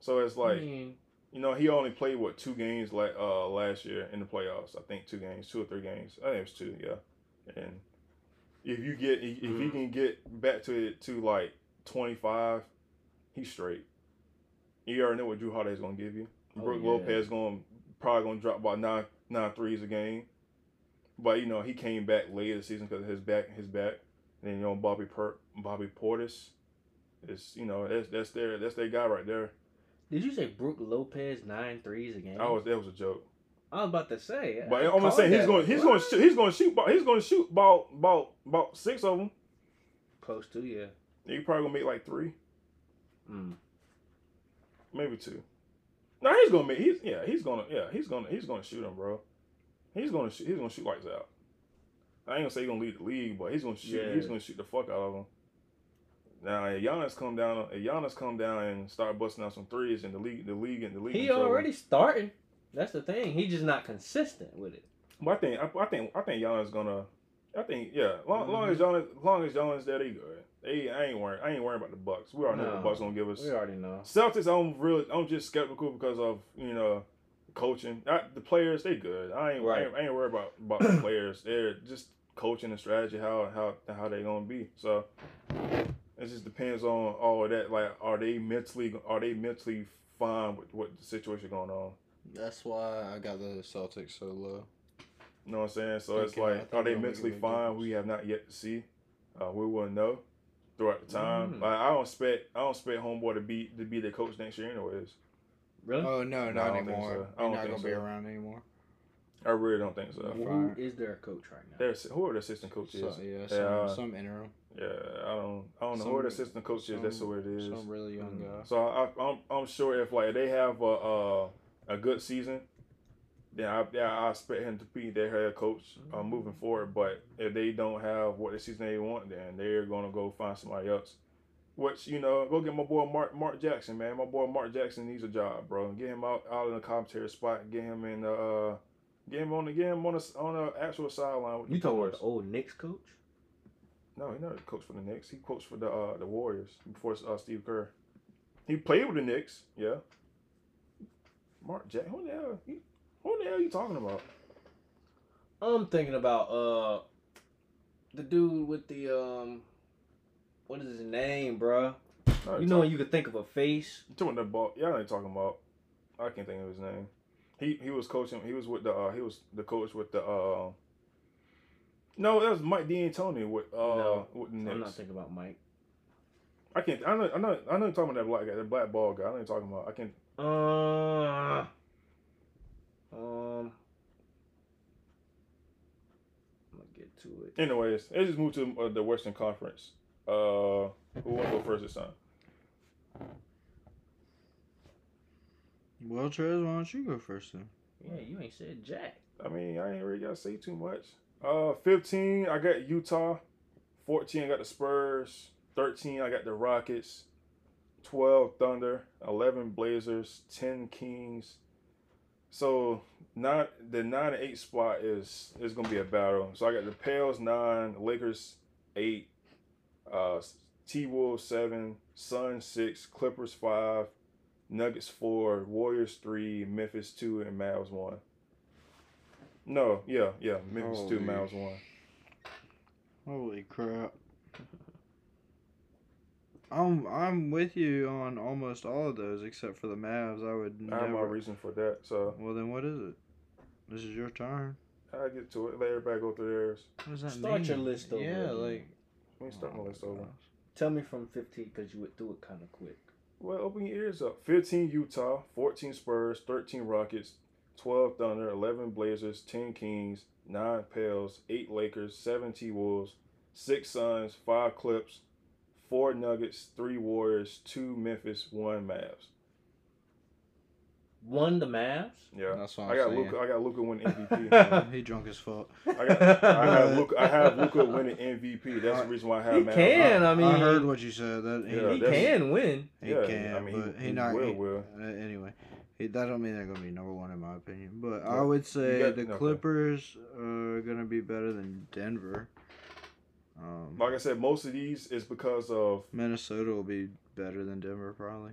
so it's like mean, you know he only played what two games like uh last year in the playoffs i think two games two or three games i think it was two yeah and if you get if if he Mhm. can get back to it to like 25 he's straight you already know what Jrue Holiday's gonna give you. Oh, Brooke yeah. Lopez gonna probably gonna drop about nine nine threes a game. But you know he came back late in the season because of his back his back. And then you know Bobby per- Bobby Portis is you know that's that's their that's their guy right there. did you say Brooke Lopez nine threes a game? I was that was a joke. I was about to say. But I I'm called saying he's going he's going to he's going to shoot he's going to shoot about about about six of them. close to yeah. You probably gonna make like three, Mm. maybe two. No, he's gonna make he's yeah he's gonna yeah he's gonna he's gonna shoot him, bro. He's gonna shoot he's gonna shoot lights out. I ain't gonna say he's gonna lead the league, but he's gonna shoot Yeah. he's gonna shoot the fuck out of him. Now, if Giannis come down, if Giannis come down and start busting out some threes, and the league, the league, and the league, in He already starting. That's the thing. He's just not consistent with it. But I think I, I think I think Giannis gonna. I think yeah. Long, long Mm-hmm. as Giannis, long as Giannis there, they good. They I ain't worrying. I ain't worrying about the Bucks. We already know what the Bucks gonna give us. We already know. Celtics, I'm really, I'm just skeptical because of you know, coaching. Not, the players, they good. I ain't, I ain't, I ain't worried about about the *coughs* players. They're just coaching and strategy how how how they gonna be. So it just depends on all of that. Like, are they mentally are they mentally fine with what the situation going on? That's why I got the Celtics so low. You know what I'm saying? So it's Think, like, are they it'll make a mentally fine? We have not yet to see. Uh, we will know throughout the time. Mm. Like, I don't expect I don't expect homeboy to be to be the coach next year, anyways. Really? Oh no, I not don't think anymore. so. I He's don't not think gonna be so. around anymore. I really don't think so. Yeah. Who Fire. their coach right now? There's who are the assistant coaches? So, yeah, Yeah, some, uh, some interim, Yeah, I don't I don't know Some- who are the assistant coaches. That's some- who it is. some really young guy. So I, I'm I'm sure if like they have a a, a good season, then I I expect him to be their head coach uh, moving forward. But if they don't have what the season they want, then they're gonna go find somebody else. Which you know, go get my boy Mark Mark Jackson, man. My boy Mark Jackson needs a job, bro. Get him out out in the commentary spot. Get him in the uh, get him on the get him on the on the actual sideline. You talking about the old Knicks coach? No, he not a coach for the Knicks. He coached for the uh, the Warriors before uh, Steve Kerr. He played with the Knicks, yeah. Mark Jackson, who the hell? You, who the hell are you talking about? I'm thinking about uh the dude with the um what is his name, bruh? You know you could think of a face. you talking about? Y'all ain't talking about. I can't think of his name. He he was coaching. He was with the uh, he was the coach with the. uh No, that was Mike D'Antoni with uh No, with the I'm not thinking about Mike. I can't. I know. I know. I know. You're talking about that black guy, that black ball guy. I know you're talking about. I can't. Uh, um, I'm gonna get to it. Anyways, let's just move to uh, the Western Conference. Uh, who want to go first this time? Well, Trez, why don't you go first then? Yeah, you ain't said Jack. I mean, I ain't really gotta say too much. Uh, fifteen, I got Utah. Fourteen, I got the Spurs. Thirteen, I got the Rockets. Twelve, Thunder. Eleven, Blazers. Ten, Kings. So nine, the nine and eight spot is is gonna be a battle. So I got the Pels nine, Lakers eight, uh, T Wolves seven, Suns six, Clippers five, Nuggets four, Warriors three, Memphis two, and Mavs one. No, yeah, yeah, Memphis two, Holy Mavs one. Holy crap! I'm I'm with you on almost all of those except for the Mavs. I would I have my reason for that, so Well, then what is it? This is your turn. I get to it. Let everybody go through theirs. What does that Start mean? your list over Yeah, like. Let me start my list over. Tell me from 15 because you went through it kind of quick. Well, open your ears up. 15 Utah, 14 Spurs, 13 Rockets, 12 Thunder, 11 Blazers, 10 Kings, 9 Pels, 8 Lakers, 7 T Wolves, 6 Suns, 5 Clips, 4 Nuggets, 3 Warriors, 2 Memphis, 1 Mavs. One the Mavs. Yeah. That's what I'm I'm got saying. Luka. I got Luka winning *laughs* MVP. *laughs* he drunk as fuck. I got. I have Luka. I have Luka winning MVP. That's the reason why I have Mavs. He Mavs. can. I mean, I heard what you said. That he, Yeah, he can win. he Yeah, can, I mean, he- but he, he not. will, he- will. Uh, anyway, he, that don't mean they're gonna be number one in my opinion. But I would say got- the okay. Clippers are gonna be better than Denver. Um, Like I said, most of these is because of Minnesota will be better than Denver probably.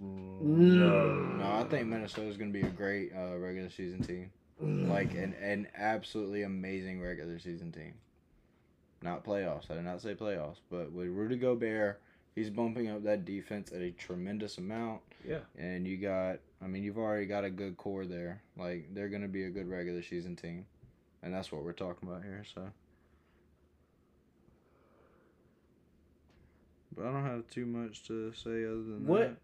No. No, I think Minnesota's gonna be a great uh, regular season team. Like an an absolutely amazing regular season team. Not playoffs. I did not say playoffs, but with Rudy Gobert, he's bumping up that defense at a tremendous amount. Yeah. And you got, I mean, you've already got a good core there. Like they're gonna be a good regular season team, and that's what we're talking about here. So. But I don't have too much to say other than What that.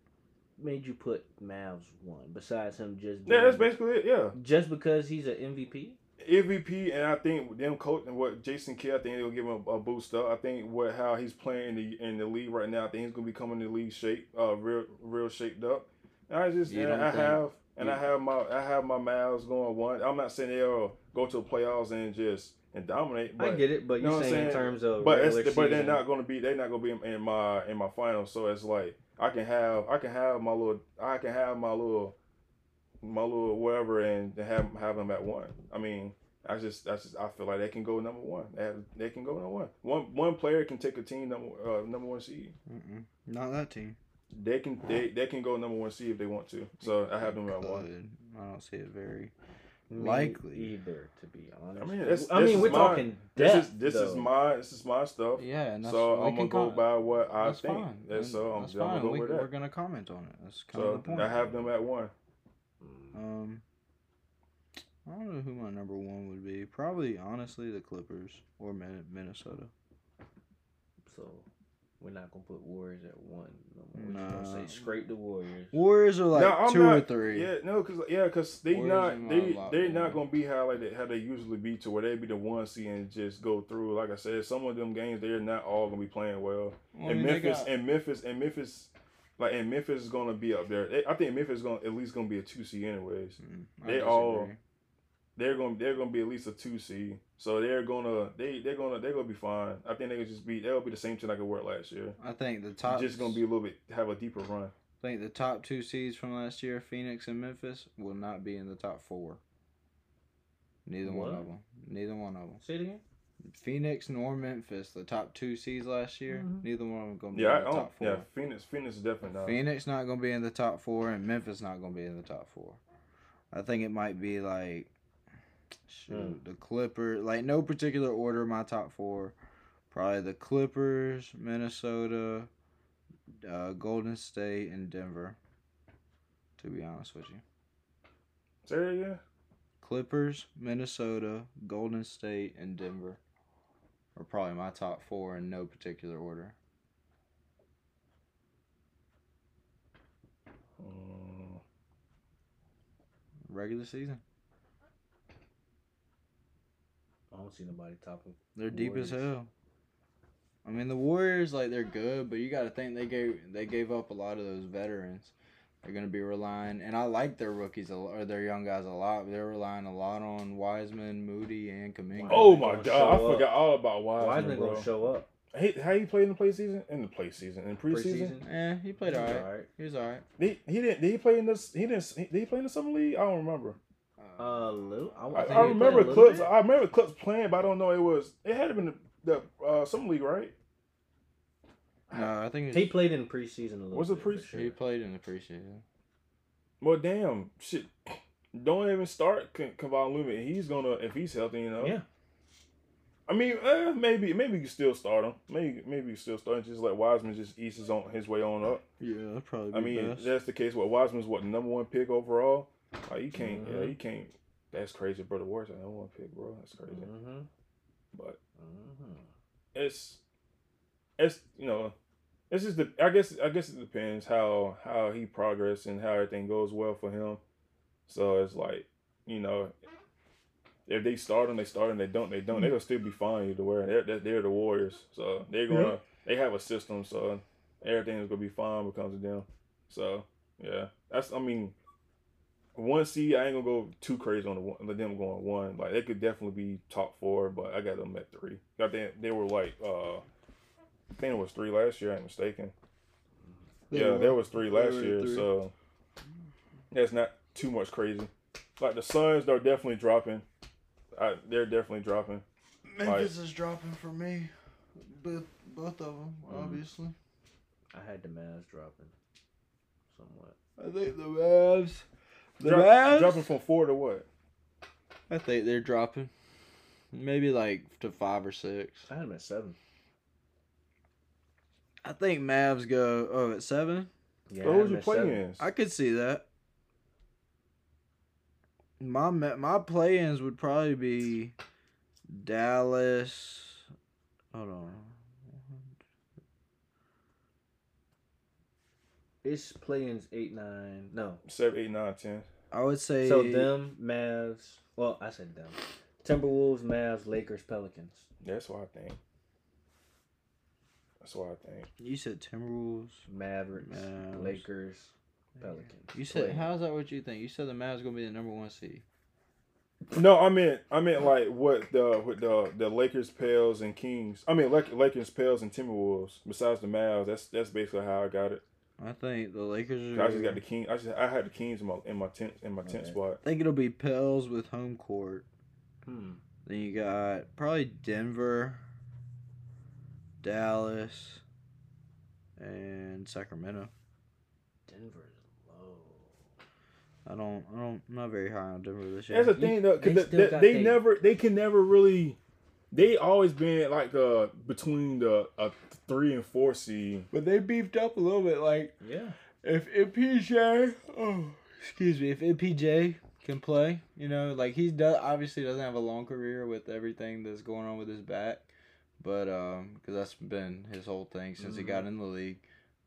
made you put Mavs one besides him just Yeah, that's basically it. Yeah, just because he's an MVP? MVP, and I think them coach and what Jason Kidd, I think they'll give him a, a boost up. I think what how he's playing in the in the league right now, I think he's gonna be coming in the league shape, uh, real real shaped up. And I just You and I think- have and I have my I have my Mavs going one. I'm not saying they'll go to the playoffs and just and dominate. But I get it, but know you're what I'm saying, in terms of but it's, regular but they're not gonna be they're not gonna be in, in my in my finals. So it's like I can have I can have my little I can have my little my little whatever, and to have have them at one. I mean, I just that's just I feel like they can go number one. They have, they can go number one. One one player can take a team number uh, number one seed. Mm-mm. Not that team. They can they, they can go number one seed if they want to. So I have them at one. Could. I don't see it very. Me Likely. either, to be honest. I mean, that's- I mean, we're my- talking This is this is my this is my stuff. Yeah, and that's, so I'm gonna go com- by what I that's think. fine. And so I'm, that's I'm gonna fine. go we, with We're gonna comment on it. That's kind So of the point. I have them at one. Mm. Um, I don't know who my number one would be. Probably, honestly, the Clippers or Minnesota. So we're not gonna put Warriors at one. No more. We're just gonna Nah. say scrape the Warriors. Warriors are like No, I'm two or three. Yeah, no, cause yeah, cause they Warriors not are they lot, they're man. not gonna be how like they, how they usually be to where they be the one seed and just go through. Like I said, some of them games they're not all gonna be playing well. Well, I and mean, Memphis got- and Memphis and Memphis, like and Memphis is gonna be up there. I think Memphis is gonna at least gonna be a two seed anyways. Mm, I they all- disagree. They're gonna they're gonna be at least a two seed. So they're gonna they they're gonna they're gonna be fine. I think they can just be they'll be the same team like they were last year. I think the top Just gonna be a little bit have a deeper run. I think the top two seeds from last year, Phoenix and Memphis, will not be in the top four. Neither one of them. Neither one of them. Say it again. Phoenix nor Memphis, the top two seeds last year, Mhm. neither one of them gonna be Yeah, I in the don't, top four. yeah. Phoenix Phoenix is definitely not. Phoenix not gonna be in the top four, and Memphis not gonna be in the top four. I think it might be like, shoot, the Clippers. Like no particular order. My top four, probably the Clippers, Minnesota, uh, Golden State, and Denver. To be honest with you, Say it again. Clippers, Minnesota, Golden State, and Denver are probably my top four in no particular order. Mm, Regular season, I don't see nobody top topping. they're deep as hell. I mean, the Warriors like they're good, but you got to think they gave they gave up a lot of those veterans. They're gonna be relying, and I like their rookies a lo- or their young guys a lot. But they're relying a lot on Wiseman, Moody, and Kuminga. Oh my god, I up. forgot all about Wiseman, Wiseman bro. gonna show up. He, how he played in the preseason? In the preseason, in preseason. Preseason. Eh, he played alright. alright. He was alright. He he didn't. Did he play in this? He didn't. Did he play in the summer league? I don't remember. A little. I, I, I remember a clips. I remember clips playing, but I don't know. It was. It had been the, the uh, summer league, right? No, I think He played in preseason a little. Was it bit, for pre- sure. he played in the preseason. Well, damn, shit. Don't even start K- Kevon Looney. He's gonna if he's healthy, you know. Yeah. I mean, eh, maybe maybe you can still start him. Maybe maybe you still start him. Just let Wiseman just ease his on his way on up. Yeah, that'd probably I mean, if that's the case. What Wiseman's what number one pick overall? Like you can't. Yeah, Mhm. you can't. That's crazy, bro. The Warriors are number one pick, bro. That's crazy. Mm-hmm. But Mm-hmm. it's it's you know it's just the I guess I guess it depends how how he progress and how everything goes well for him. So it's like you know if they start and they start and They don't, they don't. They'll still be fine either way. They're they're, they're the Warriors, so they're gonna Yeah. they have a system, so everything is gonna be fine when it comes to them. So yeah, that's I mean. One seed, I ain't gonna go too crazy on the one, let them going one. Like they could definitely be top four, but I got them at three. I think they were like uh I think it was three last year. I'm mistaken. yeah, there was three last year, three. so that's not too much crazy. Like the Suns, they're definitely dropping. I, they're definitely dropping. Memphis is dropping for me. Both both of them, Mm. obviously. I had the Mavs dropping somewhat. I think the Mavs. The Drop- Mavs. dropping from four to what? I think they're dropping. Maybe like to five or six. I had them at seven. I think Mavs go oh at seven. Yeah, So I who's your play-ins? I could see that. My my play-ins would probably be Dallas. Hold on. It's play-ins eight, nine. No, Seven, eight, nine, ten. I would say so them Mavs. Well, I said them. Timberwolves, Mavs, Lakers, Pelicans. That's what I think. That's what I think. You said Timberwolves. Mavericks, Mavs. Lakers, Pelicans. You said Play-in. how's that? What you think? You said the Mavs gonna be the number one seed. No, I meant I meant like what the with the the Lakers, Pels, and Kings. I mean Lak- Lakers, Pels, and Timberwolves. Besides the Mavs, that's that's basically how I got it. I think the Lakers are. I just got the Kings. I just I had the Kings in my in my tent in my tent Okay. spot. I think it'll be Pels with home court. Hmm. Then you got probably Denver, Dallas, and Sacramento. Denver's low. I don't. I don't. I'm not very high on Denver this year. That's the thing though, they because still they, got they they- never they can never really. They always been like uh between the a three and four seed. But they beefed up a little bit. Like Yeah. if MPJ, oh, excuse me, if MPJ can play, you know, like he does obviously doesn't have a long career with everything that's going on with his back, but um, because that's been his whole thing since he got in the league,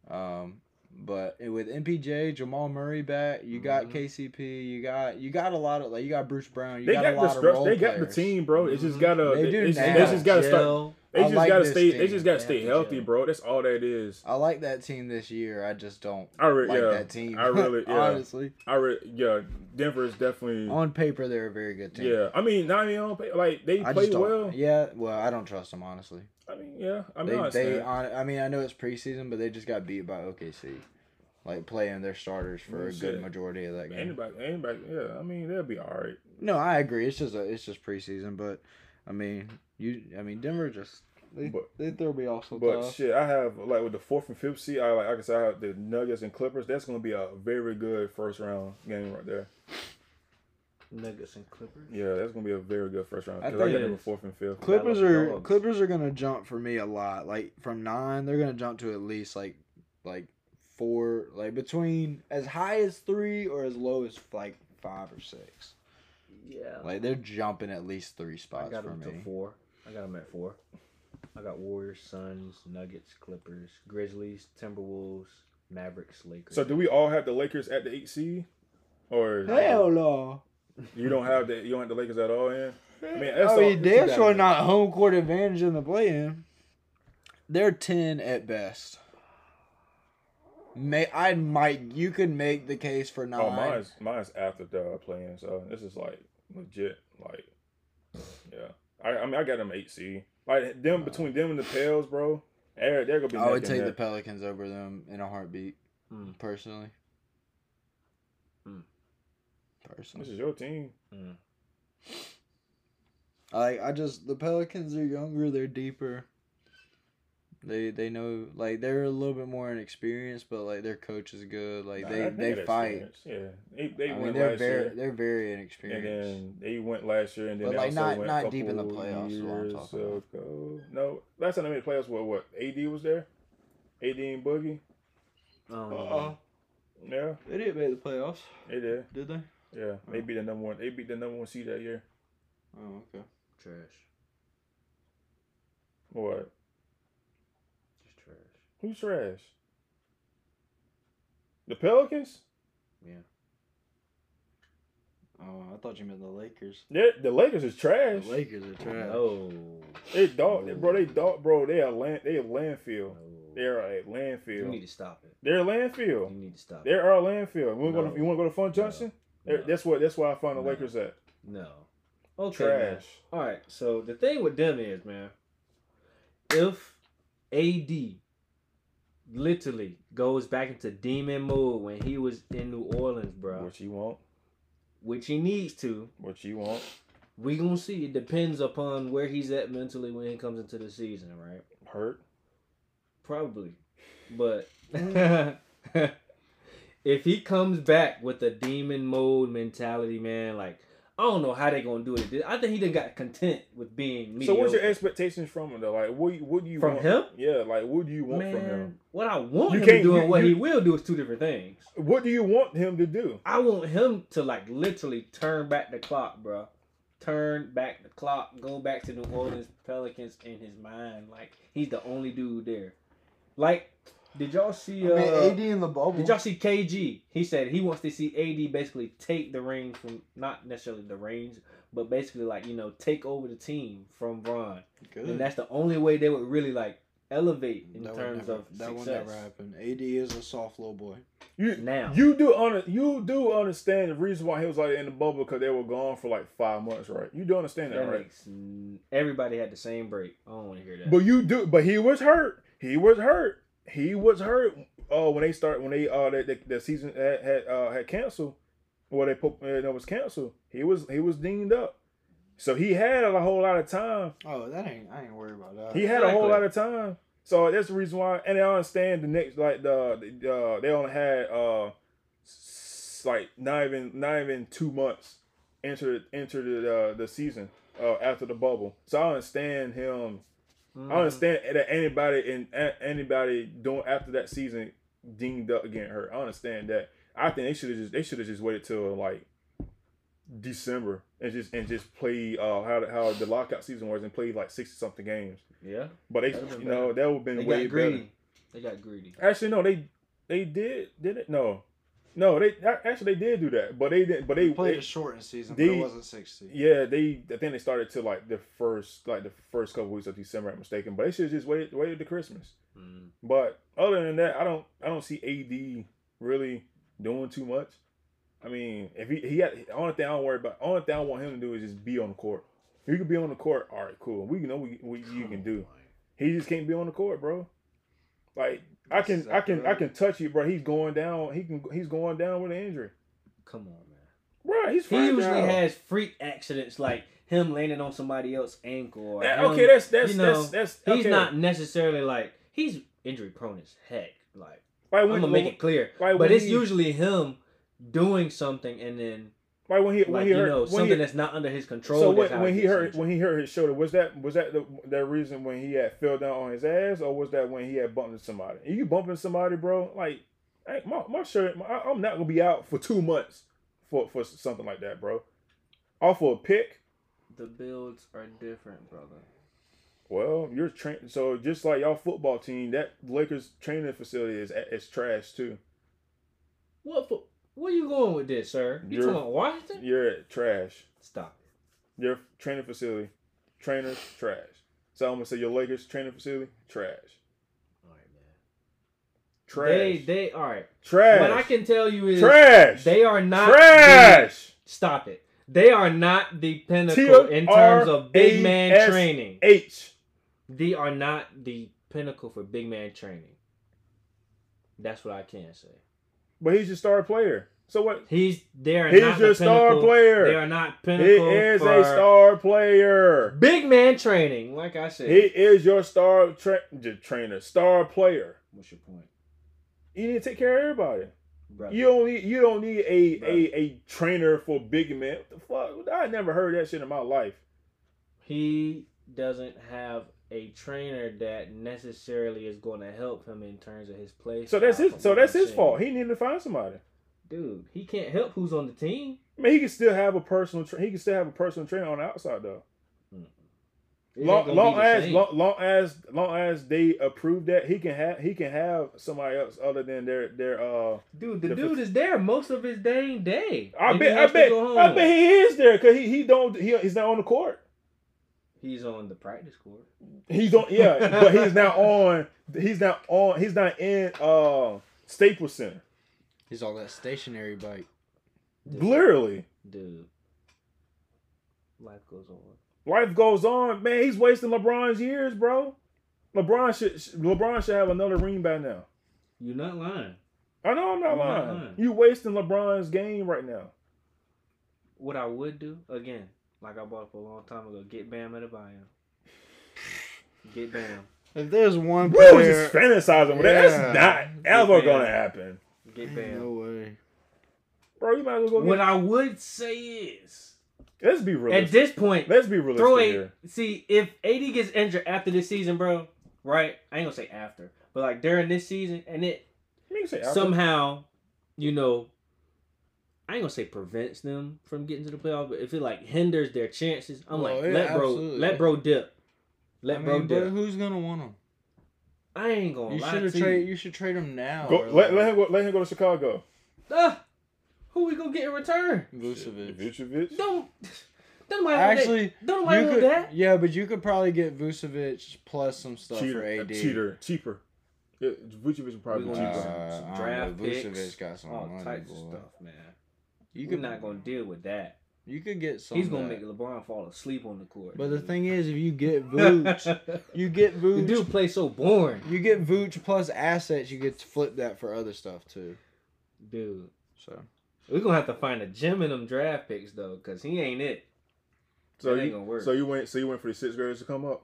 um. But with MPJ, Jamal Murray back, you got Mhm. KCP, you got you got a lot of like you got Bruce Brown, you They got, got, a the lot of role They got the team, bro. It's just Mhm. gotta. They They, do it's, now. they just gotta start. They I just like gotta stay. team. They just gotta They stay have to healthy, gel. bro. That's all that is. I like that team this year. I just don't I re- like yeah. that team. I really *laughs* yeah. honestly. I re- yeah. Denver is definitely. On paper, they're a very good team. yeah, I mean, not even on paper. like they I play well. Yeah, well, I don't trust them honestly. I mean, yeah, I mean, they, I they, on, I mean, I know it's preseason, but they just got beat by OKC, like playing their starters for a shit. good majority of that game. anybody, anybody, yeah. I mean, they'll be all right. No, I agree. It's just a, it's just preseason, but I mean, you, I mean, Denver just they But- they throw me off But sometimes. shit, I have like with the fourth and fifth seed. I like, like I said, I have the Nuggets and Clippers. That's gonna be a very good first round game right there. Nuggets and Clippers. Yeah, that's gonna be a very good first round. I, think got it them in is. fourth and fifth. Clippers are Dogs. Clippers are gonna jump for me a lot. Like from nine, they're gonna jump to at least like like four, like between as high as three or as low as like five or six. Yeah. Like they're jumping at least three I spots got for them me. to four. I got them at four. I got Warriors, Suns, Nuggets, Clippers, Grizzlies, Timberwolves, Mavericks, Lakers. So do we all have the Lakers at the eight seed, or Hell no. You don't have the you don't have the Lakers at all in? I mean, I that's all- mean, damn you sure gotta- not home court advantage in the play-in. They're ten at best. May I might you could make the case for nine. Oh, mine's mine's after the play-in, so this is like legit. Like, yeah, I, I mean, I got them eight C. Like them between them and the Pels, bro. They're, they're gonna be. I would neck and take the. Pelicans over them in a heartbeat, Mm. personally. Mm. This is your team. Mm. I. I just the Pelicans are younger. They're deeper. They they know like they're a little bit more inexperienced, but like their coach is good. Like Nah, they they fight. Yeah, they they I mean went they're last very year, they're very and inexperienced. then they went last year, and then But, they like, also not- went not deep in the couple playoffs is what I'm years talking about. ago. No, last time they made the playoffs, what what? AD was there. AD and Boogie. Um, Uh-uh. Yeah, They didn't make the playoffs, they did. did they? Yeah, they Oh. beat the number one. They beat the number one seed that year. Oh, okay. Trash. What? Just trash. Who's trash? The Pelicans? Yeah. Oh, I thought you meant the Lakers. Yeah, the Lakers is trash. The Lakers are trash. No. They dog, No. bro. They dog, bro. They are land. They a landfill. Oh. No. They're a landfill. You need to stop it. They're a landfill. You need to stop it. They it. are a landfill. You want to No. go? To, you want to go to Fun Junction? There- No. That's what. That's where I find the No. Lakers at. No. Okay. man. Trash. All right. So the thing with them is, man, if AD literally goes back into demon mode when he was in New Orleans, bro, which he won't, which he needs to, What you want? we gonna see. It depends upon where he's at mentally when he comes into the season, right? Hurt? Probably, but *laughs* *laughs* if he comes back with a demon mode mentality, man, like. I don't know how they gonna do it. I think he done got content with being mediocre. So what's your expectations from him though? Like, what? What do you want From want? him? Yeah. Like, what do you want Man, from him? what I want You him to do and what you- he will do is two different things. What do you want him to do? I want him to like literally turn back the clock, bro. Turn back the clock, go back to New Orleans Pelicans in his mind. Like he's the only dude there. Like, did y'all see? I Uh, mean, AD in the bubble. did y'all see KG? He said he wants to see AD basically take the reins from not necessarily the reins, but basically like you know take over the team from Bron, Good. and that's the only way they would really like elevate in That terms never- of that success. will never happen. AD is a soft little boy. You Now. you do under you do understand the reason why he was like in the bubble because they were gone for like five months, right? You do understand that, That right? makes everybody had the same break. I don't want to hear that. But you do, but he was hurt. He was hurt. He was hurt uh when they start when they uh the, the, the season had had, uh, had canceled, or they put uh, that was canceled, he was he was dinged up. So he had a whole lot of time. Oh, that ain't. I ain't worried about that. He had a whole lot of time. So that's the reason why. And I understand the next like the, the uh, they only had uh s- like not even not even two months into into the uh, the season uh, after the bubble. So I understand him. Mm-hmm. I understand that anybody and a- anybody doing after that season dinged up getting hurt. I understand that. I think they should have just they should have just waited till like December and just and just play uh how how the lockout season was and play like sixty something games. Yeah, But they That'd you know that would have they been got way greedy. better. They got greedy. Actually, no, they they did did it no. No, they actually they did do that, but they didn't. But they, They played they- a shortened season, they- but it wasn't sixty. yeah, they I think they started to like the first like the first couple weeks of December. I'm mistaken, but they should just waited waited to Christmas. Mm. But other than that, I don't I don't see AD really doing too much. I mean, if he he had the only thing I don't worry about, only thing I want him to do is just be on the court. If he could be on the court, all right, cool. We know what, what you can do. He just can't be on the court, bro. Like I can I can I can touch you, bro. He's going down. He can he's going down with an injury, Come on, man. bro. He's He fragile. usually has freak accidents like him landing on somebody else's ankle. Or That- him- okay, that's that's you know, that's that's He's okay. not necessarily like he's injury prone as heck. Like Like I'm gonna make it clear, like but it's he- usually him doing something and then like when he when he you hurt know when something he, that's not under his control. So that's when, when he gets hurt when he hurt his shoulder, was that was that the that reason when he had fell down on his ass, or was that when he had bumped into somebody? And you bumping somebody, bro? Like, hey, my my shirt, my, I- I'm not gonna be out for two months for for something like that, bro. Off for a pick. the builds are different, brother. Well, you're train so just like y'all football team, that Lakers training facility is is trash too. What for? Where you going with this, sir? You You're- talking Washington? You're trash. Stop it. Your training facility, trainers trash. So I'm gonna say your Lakers training facility trash. All right, man. Trash. They they all right. trash. What I can tell you is trash. they are not the- trash. stop it. They are not the pinnacle T-R-A-S-H. in terms of big man training. H. They are not the pinnacle for big man training. That's what I can say. But he's your star player. So what? He's they are He's your the star pinnacle. player. They are not pinnacle. He is a star player. big man training. Like I said, He is your star tra- trainer, star player. what's your point, You need to take care of everybody. brother? You don't need you don't need a a, a trainer for big men. What the fuck? I never heard that shit in my life. he doesn't have a trainer that necessarily is going to help him in terms of his play. So that's his so that's his saying. fault. He needed to find somebody. dude. He can't help who's on the team. I mean, he can still have a personal. Tra- he can still have a personal trainer on the outside though. Ain't long, long as same. long, long as long as they approve that he can have he can have somebody else other than their their uh dude, the the- dude is there most of his dang day. I bet I bet I bet he is there because he he don't he, he's not on the court He's on the practice court. he's on yeah but he's now on he's not on he's not in uh Staples Center He's on that stationary bike. literally Dude, life goes on. life goes on man he's wasting LeBron's years bro LeBron should LeBron should have another ring by now You're not lying. I know I'm not You're not lying lying. you wasting LeBron's game right now What I would do again, like I bought up a long time ago, get Bam Adebayo. Get Bam. If there's one we was just fantasizing with that that's not ever gonna happen Get Bam. no way. bro you might as well go What get, I would say is, let's be realistic at this point, let's be realistic throw a here see if AD gets injured after this season, bro. Right? I ain't gonna say after, but like during this season, and it You can say after. somehow, you know, I ain't gonna say prevents them from getting to the playoff, but if it like hinders their chances, I'm Well, like, yeah, let bro, absolutely. let bro dip, let I bro mean, dip. but who's gonna want him? I ain't gonna You lie should to you. trade. You should trade him now. Go, let, like let him go. Let him go to Chicago. Ah, who we gonna get in return? Vucevic. Vucevic. Don't, don't nobody want Actually, that. don't you nobody want could, that. yeah, but you could probably get Vucevic plus some stuff cheater, for AD. cheater, cheaper. Yeah, Vucevic would probably be cheaper. need some, Uh, some draft know. picks, Vucevic got some all money, types of stuff, man. You We're not gonna deal with that. You could get some. He's gonna that. make LeBron fall asleep on the court. But the thing is, if you get *laughs* Vooch, you get the Vooch. dude play so boring, You get Vooch plus assets. You get to flip that for other stuff too. dude. So We're gonna have to find a gem in them draft picks though, cause he ain't it. So That ain't you, gonna work. so you went, so you went for the sixth graders to come up.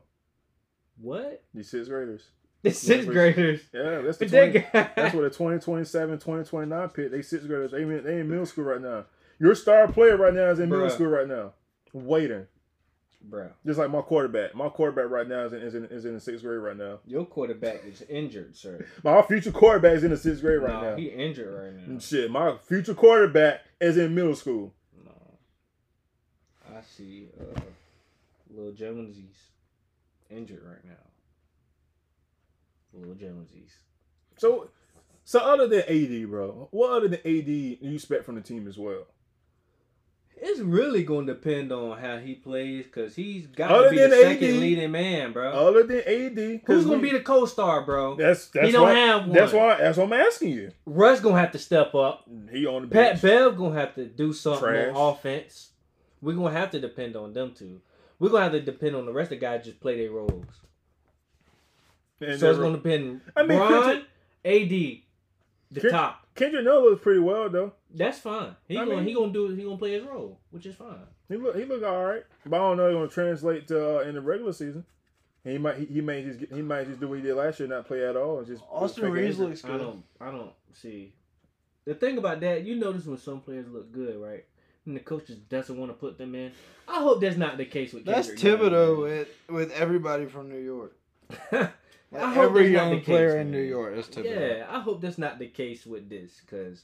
What? The sixth graders. The sixth graders. Yeah, that's the 20, that's what the 2027, 2029 pick. They sixth graders. They in, they in middle school right now. Your star player right now is in middle school right now, waiting. Bro, Just like my quarterback. My quarterback right now is in, is in, is in the sixth grade right now. your quarterback is injured, sir. My future quarterback is in the sixth grade right no, now. he injured right now. Shit, my future quarterback is in middle school. No. I see uh Lil Jonesy's injured right now. Lil Jonesy's. So, so other than AD, bro, what other than AD you expect from the team as well? It's really gonna depend on how he plays, cause he's got Other to be the than second AD, leading man, bro. Other than AD, Who's gonna be the co-star, bro? That's that's He don't why, have one. That's why that's why I'm asking you. Russ gonna have to step up. He on the Pat bench. Bev gonna have to do something Trash. on offense. We're gonna have to depend on them two. We're gonna have to depend on the rest of the guys just play their roles. And so it's then- gonna depend. I mean, Bron, Kendrick- AD, the Ken- top. Kendrick Nunn looks pretty well though. That's fine. He I gonna mean- he gonna do he gonna play his role, which is fine. He look he look all right, but I don't know. He's gonna translate to uh, in the regular season. He might he, he may just get, he might just do what he did last year, not play at all. and Just Austin fake Reaves injury. looks I good. don't I don't see. The thing about that, you notice when some players look good, right? And the coach just doesn't want to put them in. I hope that's not the case with. That's Kendrick Nunn, Thibodeau man. with with everybody from New York. *laughs* Like I hope every that's not young the player case, in New. York is Thibodeau. Yeah, I hope that's not the case with this because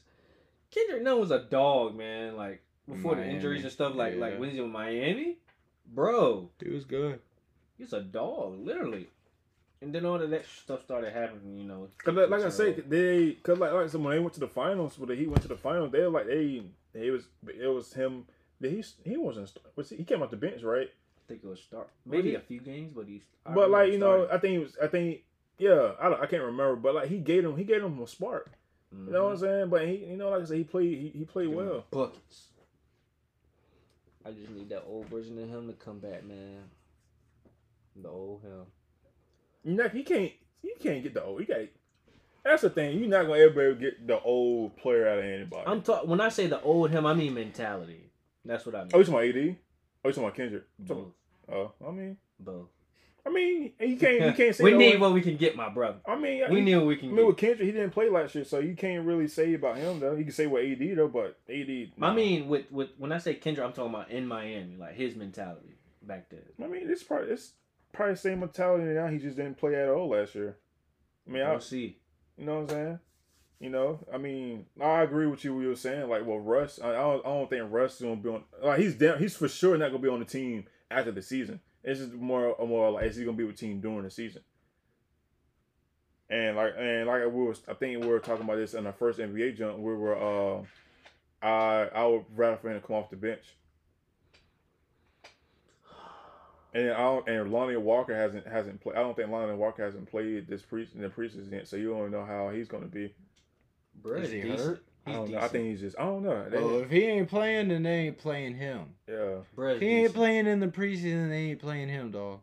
Kendrick Nunn was a dog, man. Like before the injuries and stuff, like yeah. like when he's in Miami, bro, He was good. he's a dog, literally. And then all of that stuff started happening, you know. Cause like, like I So, say, they cause like like so when they went to the finals, when he went to the finals, they were like they he was it was him. He he wasn't was he, he came off the bench right? I think it was start maybe he? a few games, but he's. I but like you know. I think he was I think yeah I I can't remember, but like he gave him he gave him a spark. You know what I'm mm-hmm. saying? But he you know like I said he played he, he played Give well. buckets. I just need that old version of him to come back, man. The old him. You know he can't you can't get the old you got. That's the thing. You're not gonna ever get the old player out of anybody. I'm talking when I say the old him, I mean mentality. That's what I mean. oh, you talking about AD? Oh, you talking about Kendrick? Both. Oh, I mean, Both. I mean, you can't you *laughs* can't say we need old- what we can get, my brother. I mean, We need what we I can mean, get. with Kendrick, he didn't play last year, so you can't really say about him though. You can say what AD though, but AD. I mean, with with when I say Kendrick, I'm talking about in Miami, like his mentality back then. I mean, it's probably it's probably the same mentality now. He just didn't play at all last year. I mean, I, We'll see. you know what I'm saying? You know, I mean, I agree with you. What you were saying, like, well, Russ, I, I don't, I don't think Russ is gonna be on. Like, he's down. He's for sure not gonna be on the team after the season. It's just more, more like, is he gonna be with team during the season? And like, and like we was, I think we were talking about this in our first NBA jump. We were, uh, I, I would rather for him to come off the bench. And I don't, and Lonnie Walker hasn't hasn't played. I don't think Lonnie Walker hasn't played this pre in the preseason yet, so you don't know how he's gonna be. Bro, Is he decent. hurt? I don't know. I think he's just. I don't know. They- Well, if he ain't playing, then they ain't playing him. yeah, Bruh's he ain't decent. playing in the preseason, they ain't playing him, dog.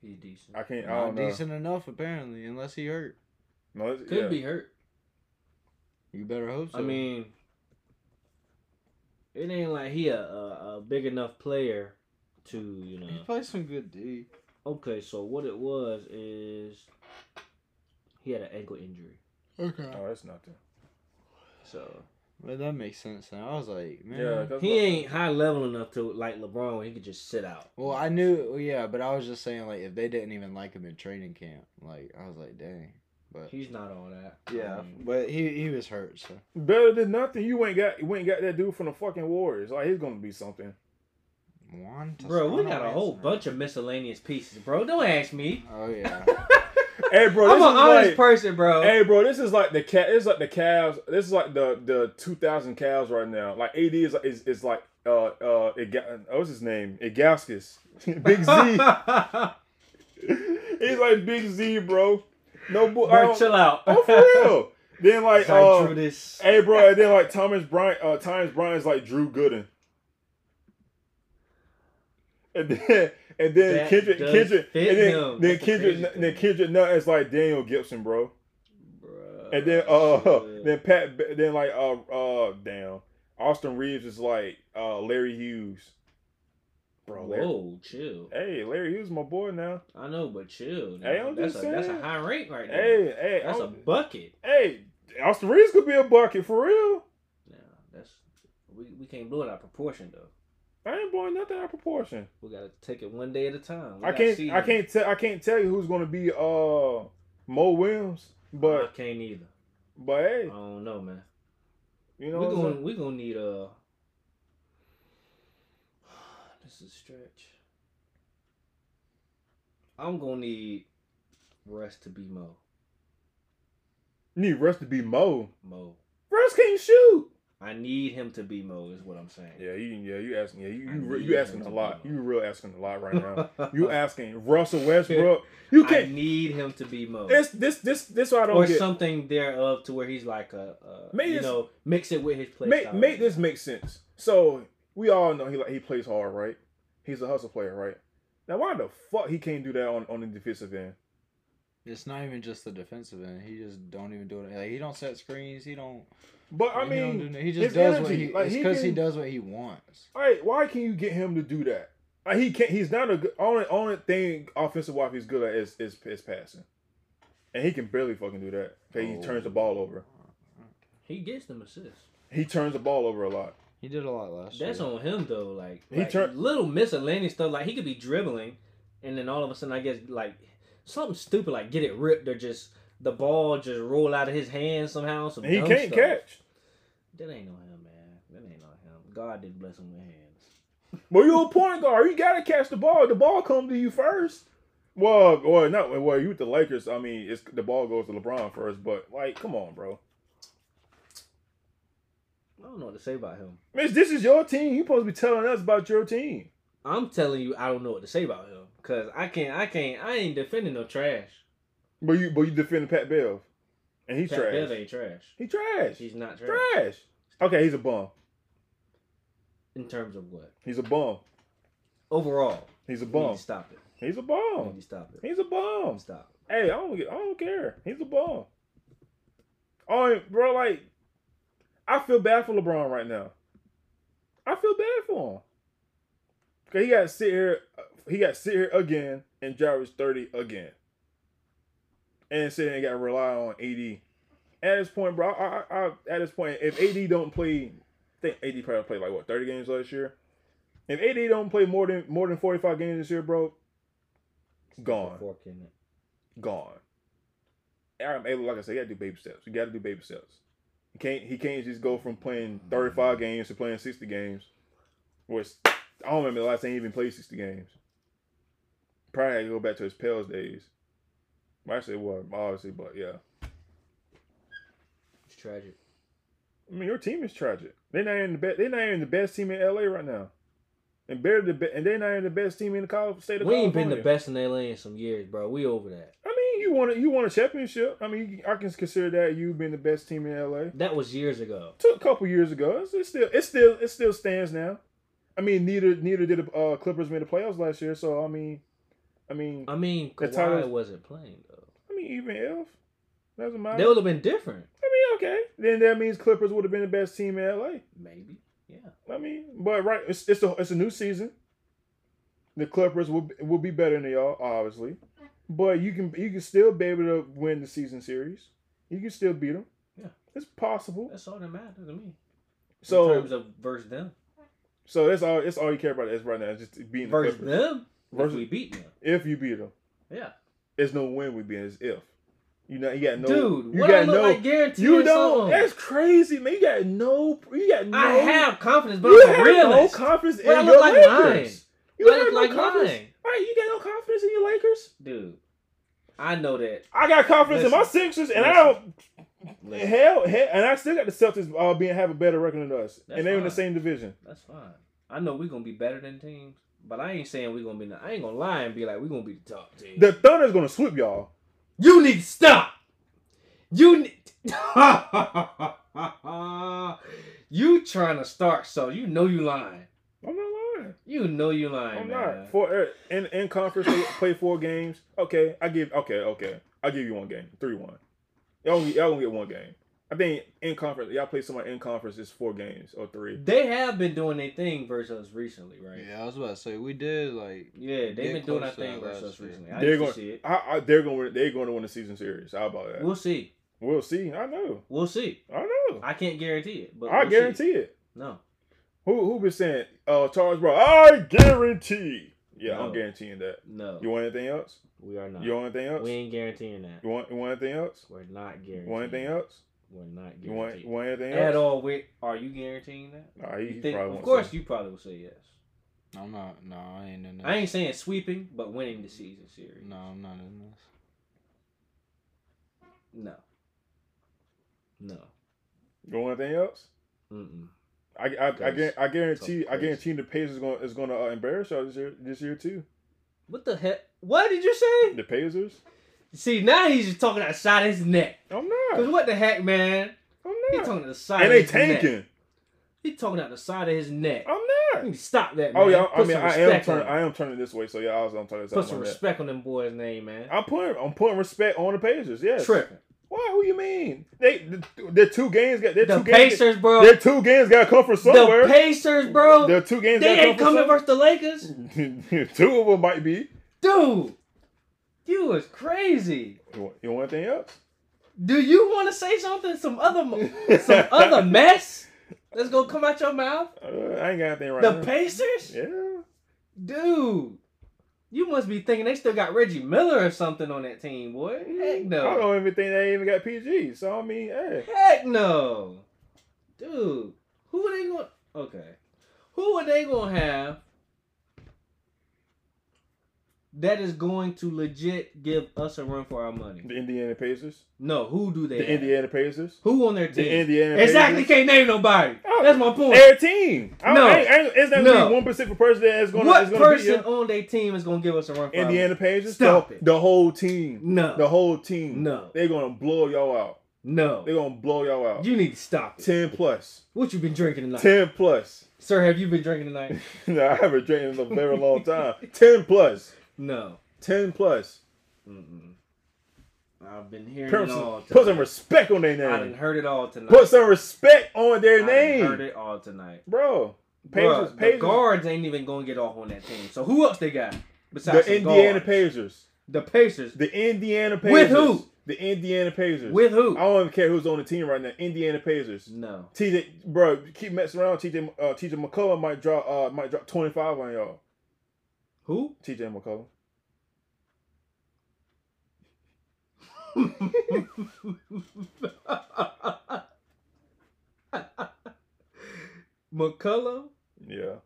He's decent. I can't. I Not don't know. decent enough, apparently, unless he hurt. No, it's, Could yeah. be hurt. You better hope so. I mean, it ain't like he a, a, a big enough player to you know. he plays some good D. Okay, so what it was is he had an ankle injury. Okay. Oh, that's nothing. So Well, that makes sense now. I was like, man. Yeah, he not- ain't high level enough to like LeBron where he could just sit out. Well, I knew, well, yeah, but I was just saying, like, if they didn't even like him in training camp, like, I was like, dang. But He's not all that. yeah, I mean, but he he was hurt, so better than nothing. You ain't got. You ain't got that dude from the fucking Warriors. Like he's gonna be something. Juan bro, we got a whole bunch of miscellaneous pieces, bro. Don't ask me. Oh yeah. *laughs* Hey, bro, I'm an is honest like. person, bro. Hey, bro, this is like the cat. This is like the Cavs. This is like the the 2000 Cavs right now. Like AD is is, is like uh uh Iga, what's his name? Igaskis. *laughs* Big Z. *laughs* He's like Big Z, bro. No, I bro, don't- chill out. Oh, for real. *laughs* Then like, uh, this. hey, bro. And then like Thomas Bryant. Uh, Thomas Bryant is like Drew Gooden. And then and then That Kendrick Kendrick and then, him. then That's Kendrick then. Kendrick Nunn is like Daniel Gibson, bro. Bruh, And then uh shit. *laughs* then Pat then like uh uh damn Austin Reaves is like uh Larry Hughes. Bro, Larry, Whoa, chill. hey Larry Hughes, my boy now. I know, but chill. Hey. I'm that's just a that's a high rank right there. Hey hey that's a I'm- bucket. hey Austin Reaves could be a bucket for real. Yeah, that's we, we can't blow it out of proportion though. I ain't blowing nothing out of proportion. We gotta take it one day at a time. We I can't see I can't tell I can't tell you who's gonna be uh Mo Williams, but I can't either. but hey, I don't know, man. you know we what I'm gonna we gonna need uh *sighs* this is a stretch. I'm gonna need Russ to be Mo. Need Russ to be Mo. Mo. Russ can't shoot. I need him to be Mo is what I'm saying. Yeah, you yeah you asking yeah you you, asking a lot. You real asking a lot right now. *laughs* you asking Russell Westbrook. *laughs* You can't. need him to be Mo. This this this this what I don't or get. something thereof to where he's like a, a Make you this- know mix it with his play Make style. make this make sense. So we all know he like he plays hard, right? He's a hustle player, right? Now why the fuck he can't do that on on the defensive end? It's not even just the defensive end. He just don't even do it. Like he don't set screens. He don't. But I he don't mean, he just does what he. like, it's he because he can- does what he wants. Like, why can you get him to do that? Like, he can't. He's not a good. Only only thing offensive wise he's good at is is, is passing, and he can barely fucking do that. 'cause He Oh. turns the ball over. He gets them assists. He turns the ball over a lot. He did a lot last That's year. on him though. Like, He like turned- little miscellaneous stuff. Like he could be dribbling, and then all of a sudden I guess like something stupid like get it ripped or just the ball just roll out of his hand somehow. Some he can't stuff. catch. That ain't on him, man. That ain't on him. God didn't bless him with hands. Well, you're a point guard. You gotta catch the ball. The ball comes to you first. Well, well, not well. You with the Lakers. I mean, it's the ball goes to LeBron first. But like, come on, bro. I don't know what to say about him. Mitch, this is your team. You supposed to be telling us about your team. I'm telling you, I don't know what to say about him because I can't. I can't. I ain't defending no trash. But you, but you defending Pat Bev, and he's trash. Pat trash. Bev ain't trash. He trash. He's not trash. trash. Okay, he's a bum. In terms of what? He's a bum. Overall, He's a bum. stop it. He's a bum. stop it. He's a bum. stop. Hey, I don't get. I don't care. He's a bum. Oh, bro, like, I feel bad for LeBron right now. I feel bad for him. Cause he got to sit here. He got sit here again and Jarvis thirty again, and sit and got to rely on AD. At this point, bro, I, I, I, at this point, if AD don't play, I think AD probably played like what thirty games last year. If AD don't play more than more than forty five games this year, bro, gone Fork in it. gone. Aaron Ayla, like I said, you gotta do baby steps. You gotta do baby steps. He can't he can't just go from playing 35 games to playing 60 games. Which I don't remember the last time he even played 60 games. Probably had to go back to his Pels days. Well, Actually, well, obviously, but yeah. It's tragic. I mean, your team is tragic. They're not even the best. They're not even the best team in LA right now, and better the be- and they're not even the best team in the college state of We ain't been the best in LA in some years, bro. We over that. I mean, you want a, you want a championship. I mean, I can consider that you being the best team in LA. That was years ago. took a couple years ago. It's, it's still it still it still stands now. I mean, neither neither did the uh, Clippers made the playoffs last year. So I mean, I mean, I mean, The Kawhi wasn't playing though. I mean, even if doesn't matter. They would have been different, I mean, okay, then that means Clippers would have been the best team in LA. maybe. Yeah. I mean, but right, it's it's a it's a new season. The Clippers will be- will be better than y'all, obviously, but you can you can still be able to win the season series. You can still beat them. Yeah. it's possible. That's all that matters to me. So in terms of versus them, so that's all. That's all you care about is right now. Is just beating the versus Clippers. them, Versus- if we beat them. If you beat them. Yeah. It's no win we beat. It's if. You know, you got no. Dude, you what got I look no. like guaranteeing you don't. something. That's crazy, man. You got no. You got no. I have confidence, but You I'm have realist. no confidence What I in look your like Lakers. You What I have look no like confidence. lying. Right, you got no confidence in your Lakers. Dude, I know that. I got confidence in my Sixers, and I don't. Listen, Hell, hell, and I still got the Celtics uh, being have a better record than us, That's and they're in the same division. That's fine. I know we're gonna be better than teams, but I ain't saying we're gonna be. I ain't gonna lie and be like we're gonna be the top team. The Thunder's gonna sweep y'all. you need to stop. You need. *laughs* you trying to start so you know you lying. I'm not lying. You know you lying, I'm man. not. For uh, in in conference play four games. Okay, I give. Okay, okay, I give you one game. Three one. Y'all gonna, y'all gonna get one game. I think in conference y'all play somebody in conference is four games or three. They have been doing their thing versus us recently, right? Yeah, I was about to say we did like Yeah, they've been doing close that thing versus us recently. I They're going. to see it. I, I, they're going. to They're going to win the season series. How about that? We'll see. We'll see. I know. We'll see. I know. I can't guarantee it, but I we'll see. guarantee it. No. Who who been saying? Uh, Charles Bro. I guarantee. Yeah, No. I'm guaranteeing that. No. You want anything else? we are not. You want anything else? we ain't guaranteeing that. You want you want anything else? We're not guaranteeing. You guaranteeing. want anything else? We're not You want guaranteeing. you want? At all, we are you guaranteeing that? Nah, he, You think, probably of course, say. you probably will say yes. I'm not. No, I ain't in this. I ain't saying sweeping, but winning the season series. No, I'm not in this. No. No. You want anything else? Mm-mm. I, I, I, I guarantee I guarantee the Pacers is going is going to uh, embarrass y'all this year this year too. What the heck? What did you say? The Pacers? See, now he's just talking outside of his neck. I'm not. Cause what the heck, man? I'm He not. talking to the side And of they his neck. tanking. He talking out the side of his neck. I'm You not. need to stop that, man. Oh yeah, I Put mean I am respect turning I am turning this way. So yeah, I was I'm turning Put some on that. respect on them boys' name, man. I'm putting I'm putting respect on the Pacers. Yes. Tripping. Why? Who you mean? They the, the two games got their The two games. Pacers, bro. Their two games got to come from somewhere. The Pacers, bro. Their two games. They ain't come coming from versus the Lakers, *laughs* two of them might be. dude. You was crazy. You want, you want anything else? Do you want to say something? Some other, some other *laughs* mess that's gonna come out your mouth? Uh, I ain't got anything right the now. The Pacers, yeah. dude. You must be thinking they still got Reggie Miller or something on that team, boy. Heck no. I don't even think they even got PG. So I mean, hey. Heck no. Dude, who are they going? Okay, who are they gonna have that is going to legit give us a run for our money? The Indiana Pacers. No, who do they? The have? Indiana Pacers. Who on their team? The? Indiana exactly. Pacers. Can't name nobody. Oh, That's my point. Their team. I, No. I, ain't- I, it's not No. gonna be one specific person that is gonna, what is gonna person on their team is gonna give us a run for our Indiana Pacers. Stop the, it. the whole team. No, The whole team. No. They're gonna blow y'all out. no. They're gonna blow y'all out. You need to stop it. Ten plus. What you been drinking tonight, Ten plus. sir? Have you been drinking tonight? *laughs* no, I haven't drank in a very long time. Ten plus. No. Ten plus. Mm-mm. I've been hearing Put it all. some, put some respect on their name. I done name. heard it all tonight. Put some respect on their name. I done name, heard it all tonight. bro. Bruh, Pacers, the guards ain't even gonna get off on that team. So who else they got besides the some Indiana guards? Pacers, The Pacers. the Indiana Pacers. With who? The Indiana Pacers. With who? I don't even care who's on the team right now. Indiana Pacers. No. TJ, bro, keep messing around. TJ, uh, TJ McCullough might drop, uh, might drop twenty five on y'all. Who? TJ McCullough. McCullough. Yeah.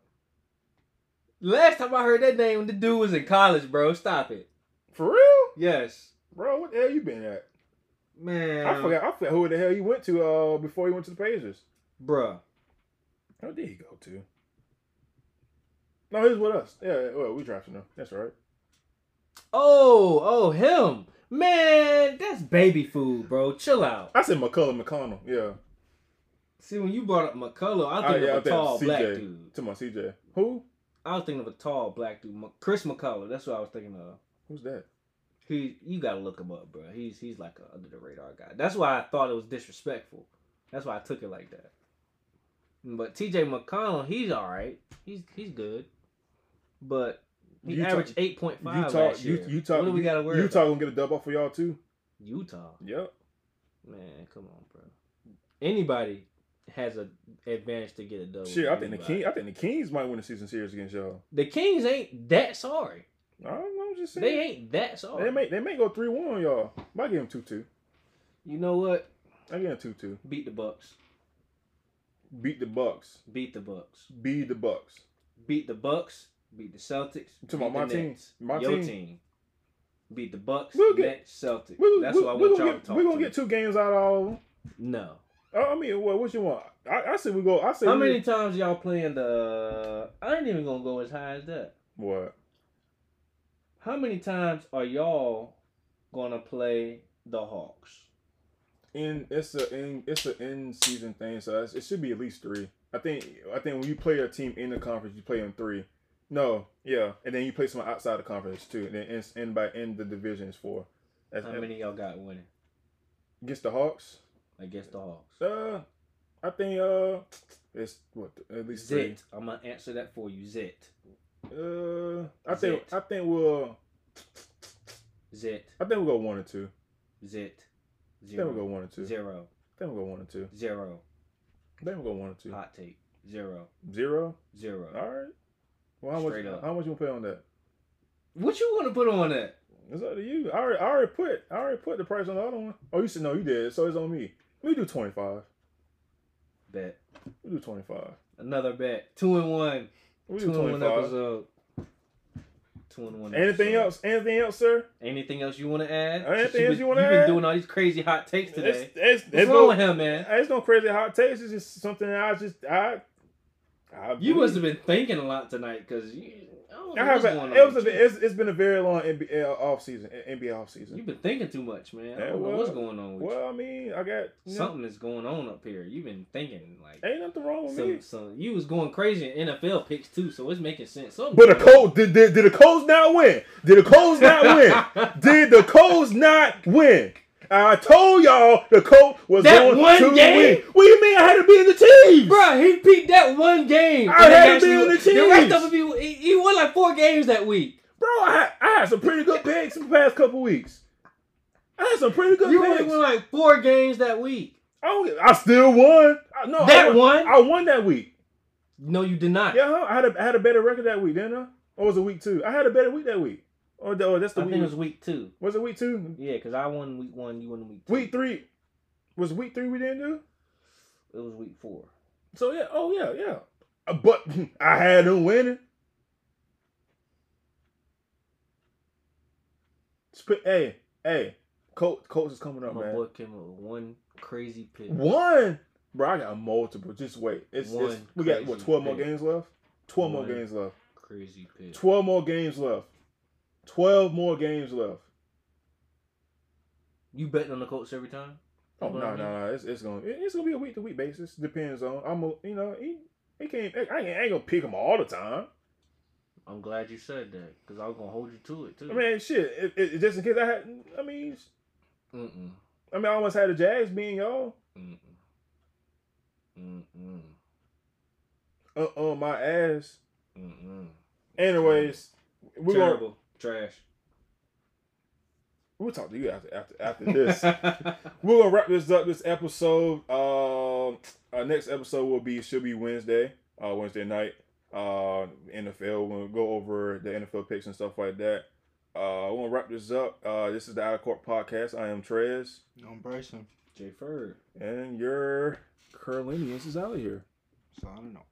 Last time I heard that name, the dude was in college, bro. Stop it. For real, Yes, bro. What the hell you been at? man. I forgot. I forgot who the hell he went to uh before he went to the Pacers. bruh. Who did he go to? No, he's with us. Yeah, well, we drafted him. That's right. Oh, oh, him. Man, that's baby food, bro. Chill out. I said McCullough McConnell. Yeah. See, when you brought up McCullough, I think yeah, of a tall CJ. black dude. To my CJ. Who? I was thinking of a tall black dude, Chris McCullough. That's what I was thinking of. Who's that? He, you gotta look him up, bro. He's he's like a under the radar guy. That's why I thought it was disrespectful. That's why I took it like that. But T.J. McConnell, he's all right. He's he's good, but he Utah- averaged eight point five Utah. last year. Utah. what do we gotta worry Utah about? gonna get a dub off for y'all too. Utah, Yep. man, come on, bro. Anybody has a advantage to get a double. Shit, I think the King. I think the Kings might win the season series against y'all. The Kings ain't that sorry. I don't know. I'm just saying. They ain't that sorry. They may. They may go three one on y'all. Might give them two two. you know what? I give them two two. Beat the Bucks. Beat the Bucks. Beat the Bucks. Beat the Bucks. Beat the Bucks. Beat the Celtics. About beat the my team? My Your team? team. Beat the Bucks. We'll get- Nets. Celtics. We, That's we, what I want y'all get, to talk We're gonna to. get two games out of all. of them. No. Uh, I mean, what, what you want? I, I said we go. I said How many times y'all playing the? I ain't even gonna go as high as that. What? How many times are y'all gonna play the Hawks? In it's a in it's an in season thing, so it's, it should be at least three. I think I think when you play a team in the conference, you play them three. No, yeah, and then you play someone outside the conference too, and then in, in by end the division is four. That's How many y'all got winning against the Hawks? against the Hawks? Uh, I think uh, it's what at least three. Zit. I'm gonna answer that for you. Zit. Uh, I think I think we'll Zit. I think we'll go one and two. Zit. I think we'll go one and two. Zero. I think we'll go one and two. Zero. I think we'll go one and two. Hot take. Zero. Zero. Zero. All right. Well, how much? Up. How much you gonna put on that? What you want to put on that? It's up to you. I already, I already put I already put the price on the other one. Oh, you said no, you did. So it's on me. We do twenty five. Bet. We do twenty five. Another bet. Two and one. We Two twenty one episode. Two one. Anything episode. else? Anything else, sir? Anything else you want to add? Anything else been- you wanna add? You've been doing all these crazy hot takes today. It's, it's, What's it's wrong no, with him, man? It's no crazy hot takes. It's just something that I just I. I You must have been thinking a lot tonight because you. I don't know I have what's been, going it on was a, it's, it's been a very long NBA uh, off season. NBA off season. You've been thinking too much, man. I Yeah, well- what's going on with you. Well, I mean, I got you know, Something is going on up here. You've been thinking like Ain't nothing wrong with me. some, some. You was going crazy in NFL picks too, so it's making sense. Something But the. Colts did, did did the Colts not win? Did the Colts not *laughs* win? Did the Colts not win? I told y'all the Colts was That going one to game? win. What do you mean I had to be in the team? Bro, he peaked that one game. I had to be on the team. The rest of it, he, he won like four games that week. Bro, I had, I had some pretty good picks in the past couple weeks. I had some pretty good You only picks. won like four games that week. I, I still won. I, no, That I won. one? I won that week. No, you did not. Yeah. I had a I had a better record that week, didn't I? Or was it week two? I had a better week that week. The, or that's the I week. think it was week two. was it week two? Yeah, because I won week one, you won week two. Week three. Was week three we didn't do? It was week four. So yeah, oh yeah, yeah. Uh, But *laughs* I had them winning. Hey, hey, Coach, Coach is coming up, My man. boy came up with one crazy pick. One, bro. I got multiple. Just wait. It's, it's we got what twelve more games left. Twelve more games left. Crazy pick. Twelve more games left. Twelve more games left. You betting on the Colts every time? Oh no, no, no! It's it's gonna it's gonna be a week to week basis. Depends on I'm a, you know he he can't I ain't, I ain't gonna pick him all the time. I'm glad you said that because I was gonna hold you to it too. I mean shit. It, it, just in case I had I mean Mm-mm. I mean I almost had the Jags being y'all Mm-mm. Mm-mm. uh, on my ass. Mm-mm. Anyways, we're Terrible. Trash. we'll talk to you after after after *laughs* this. We're gonna wrap this up. This episode. Um, our next episode will be should be Wednesday. Uh, Wednesday night. Uh, NFL. We'll go over the NFL picks and stuff like that. Uh, we're gonna wrap this up. Uh, this is the Outer Court podcast. I am Trez, I'm Bryson. Jay Ferd. and your Carolinians is out of here. So I don't know.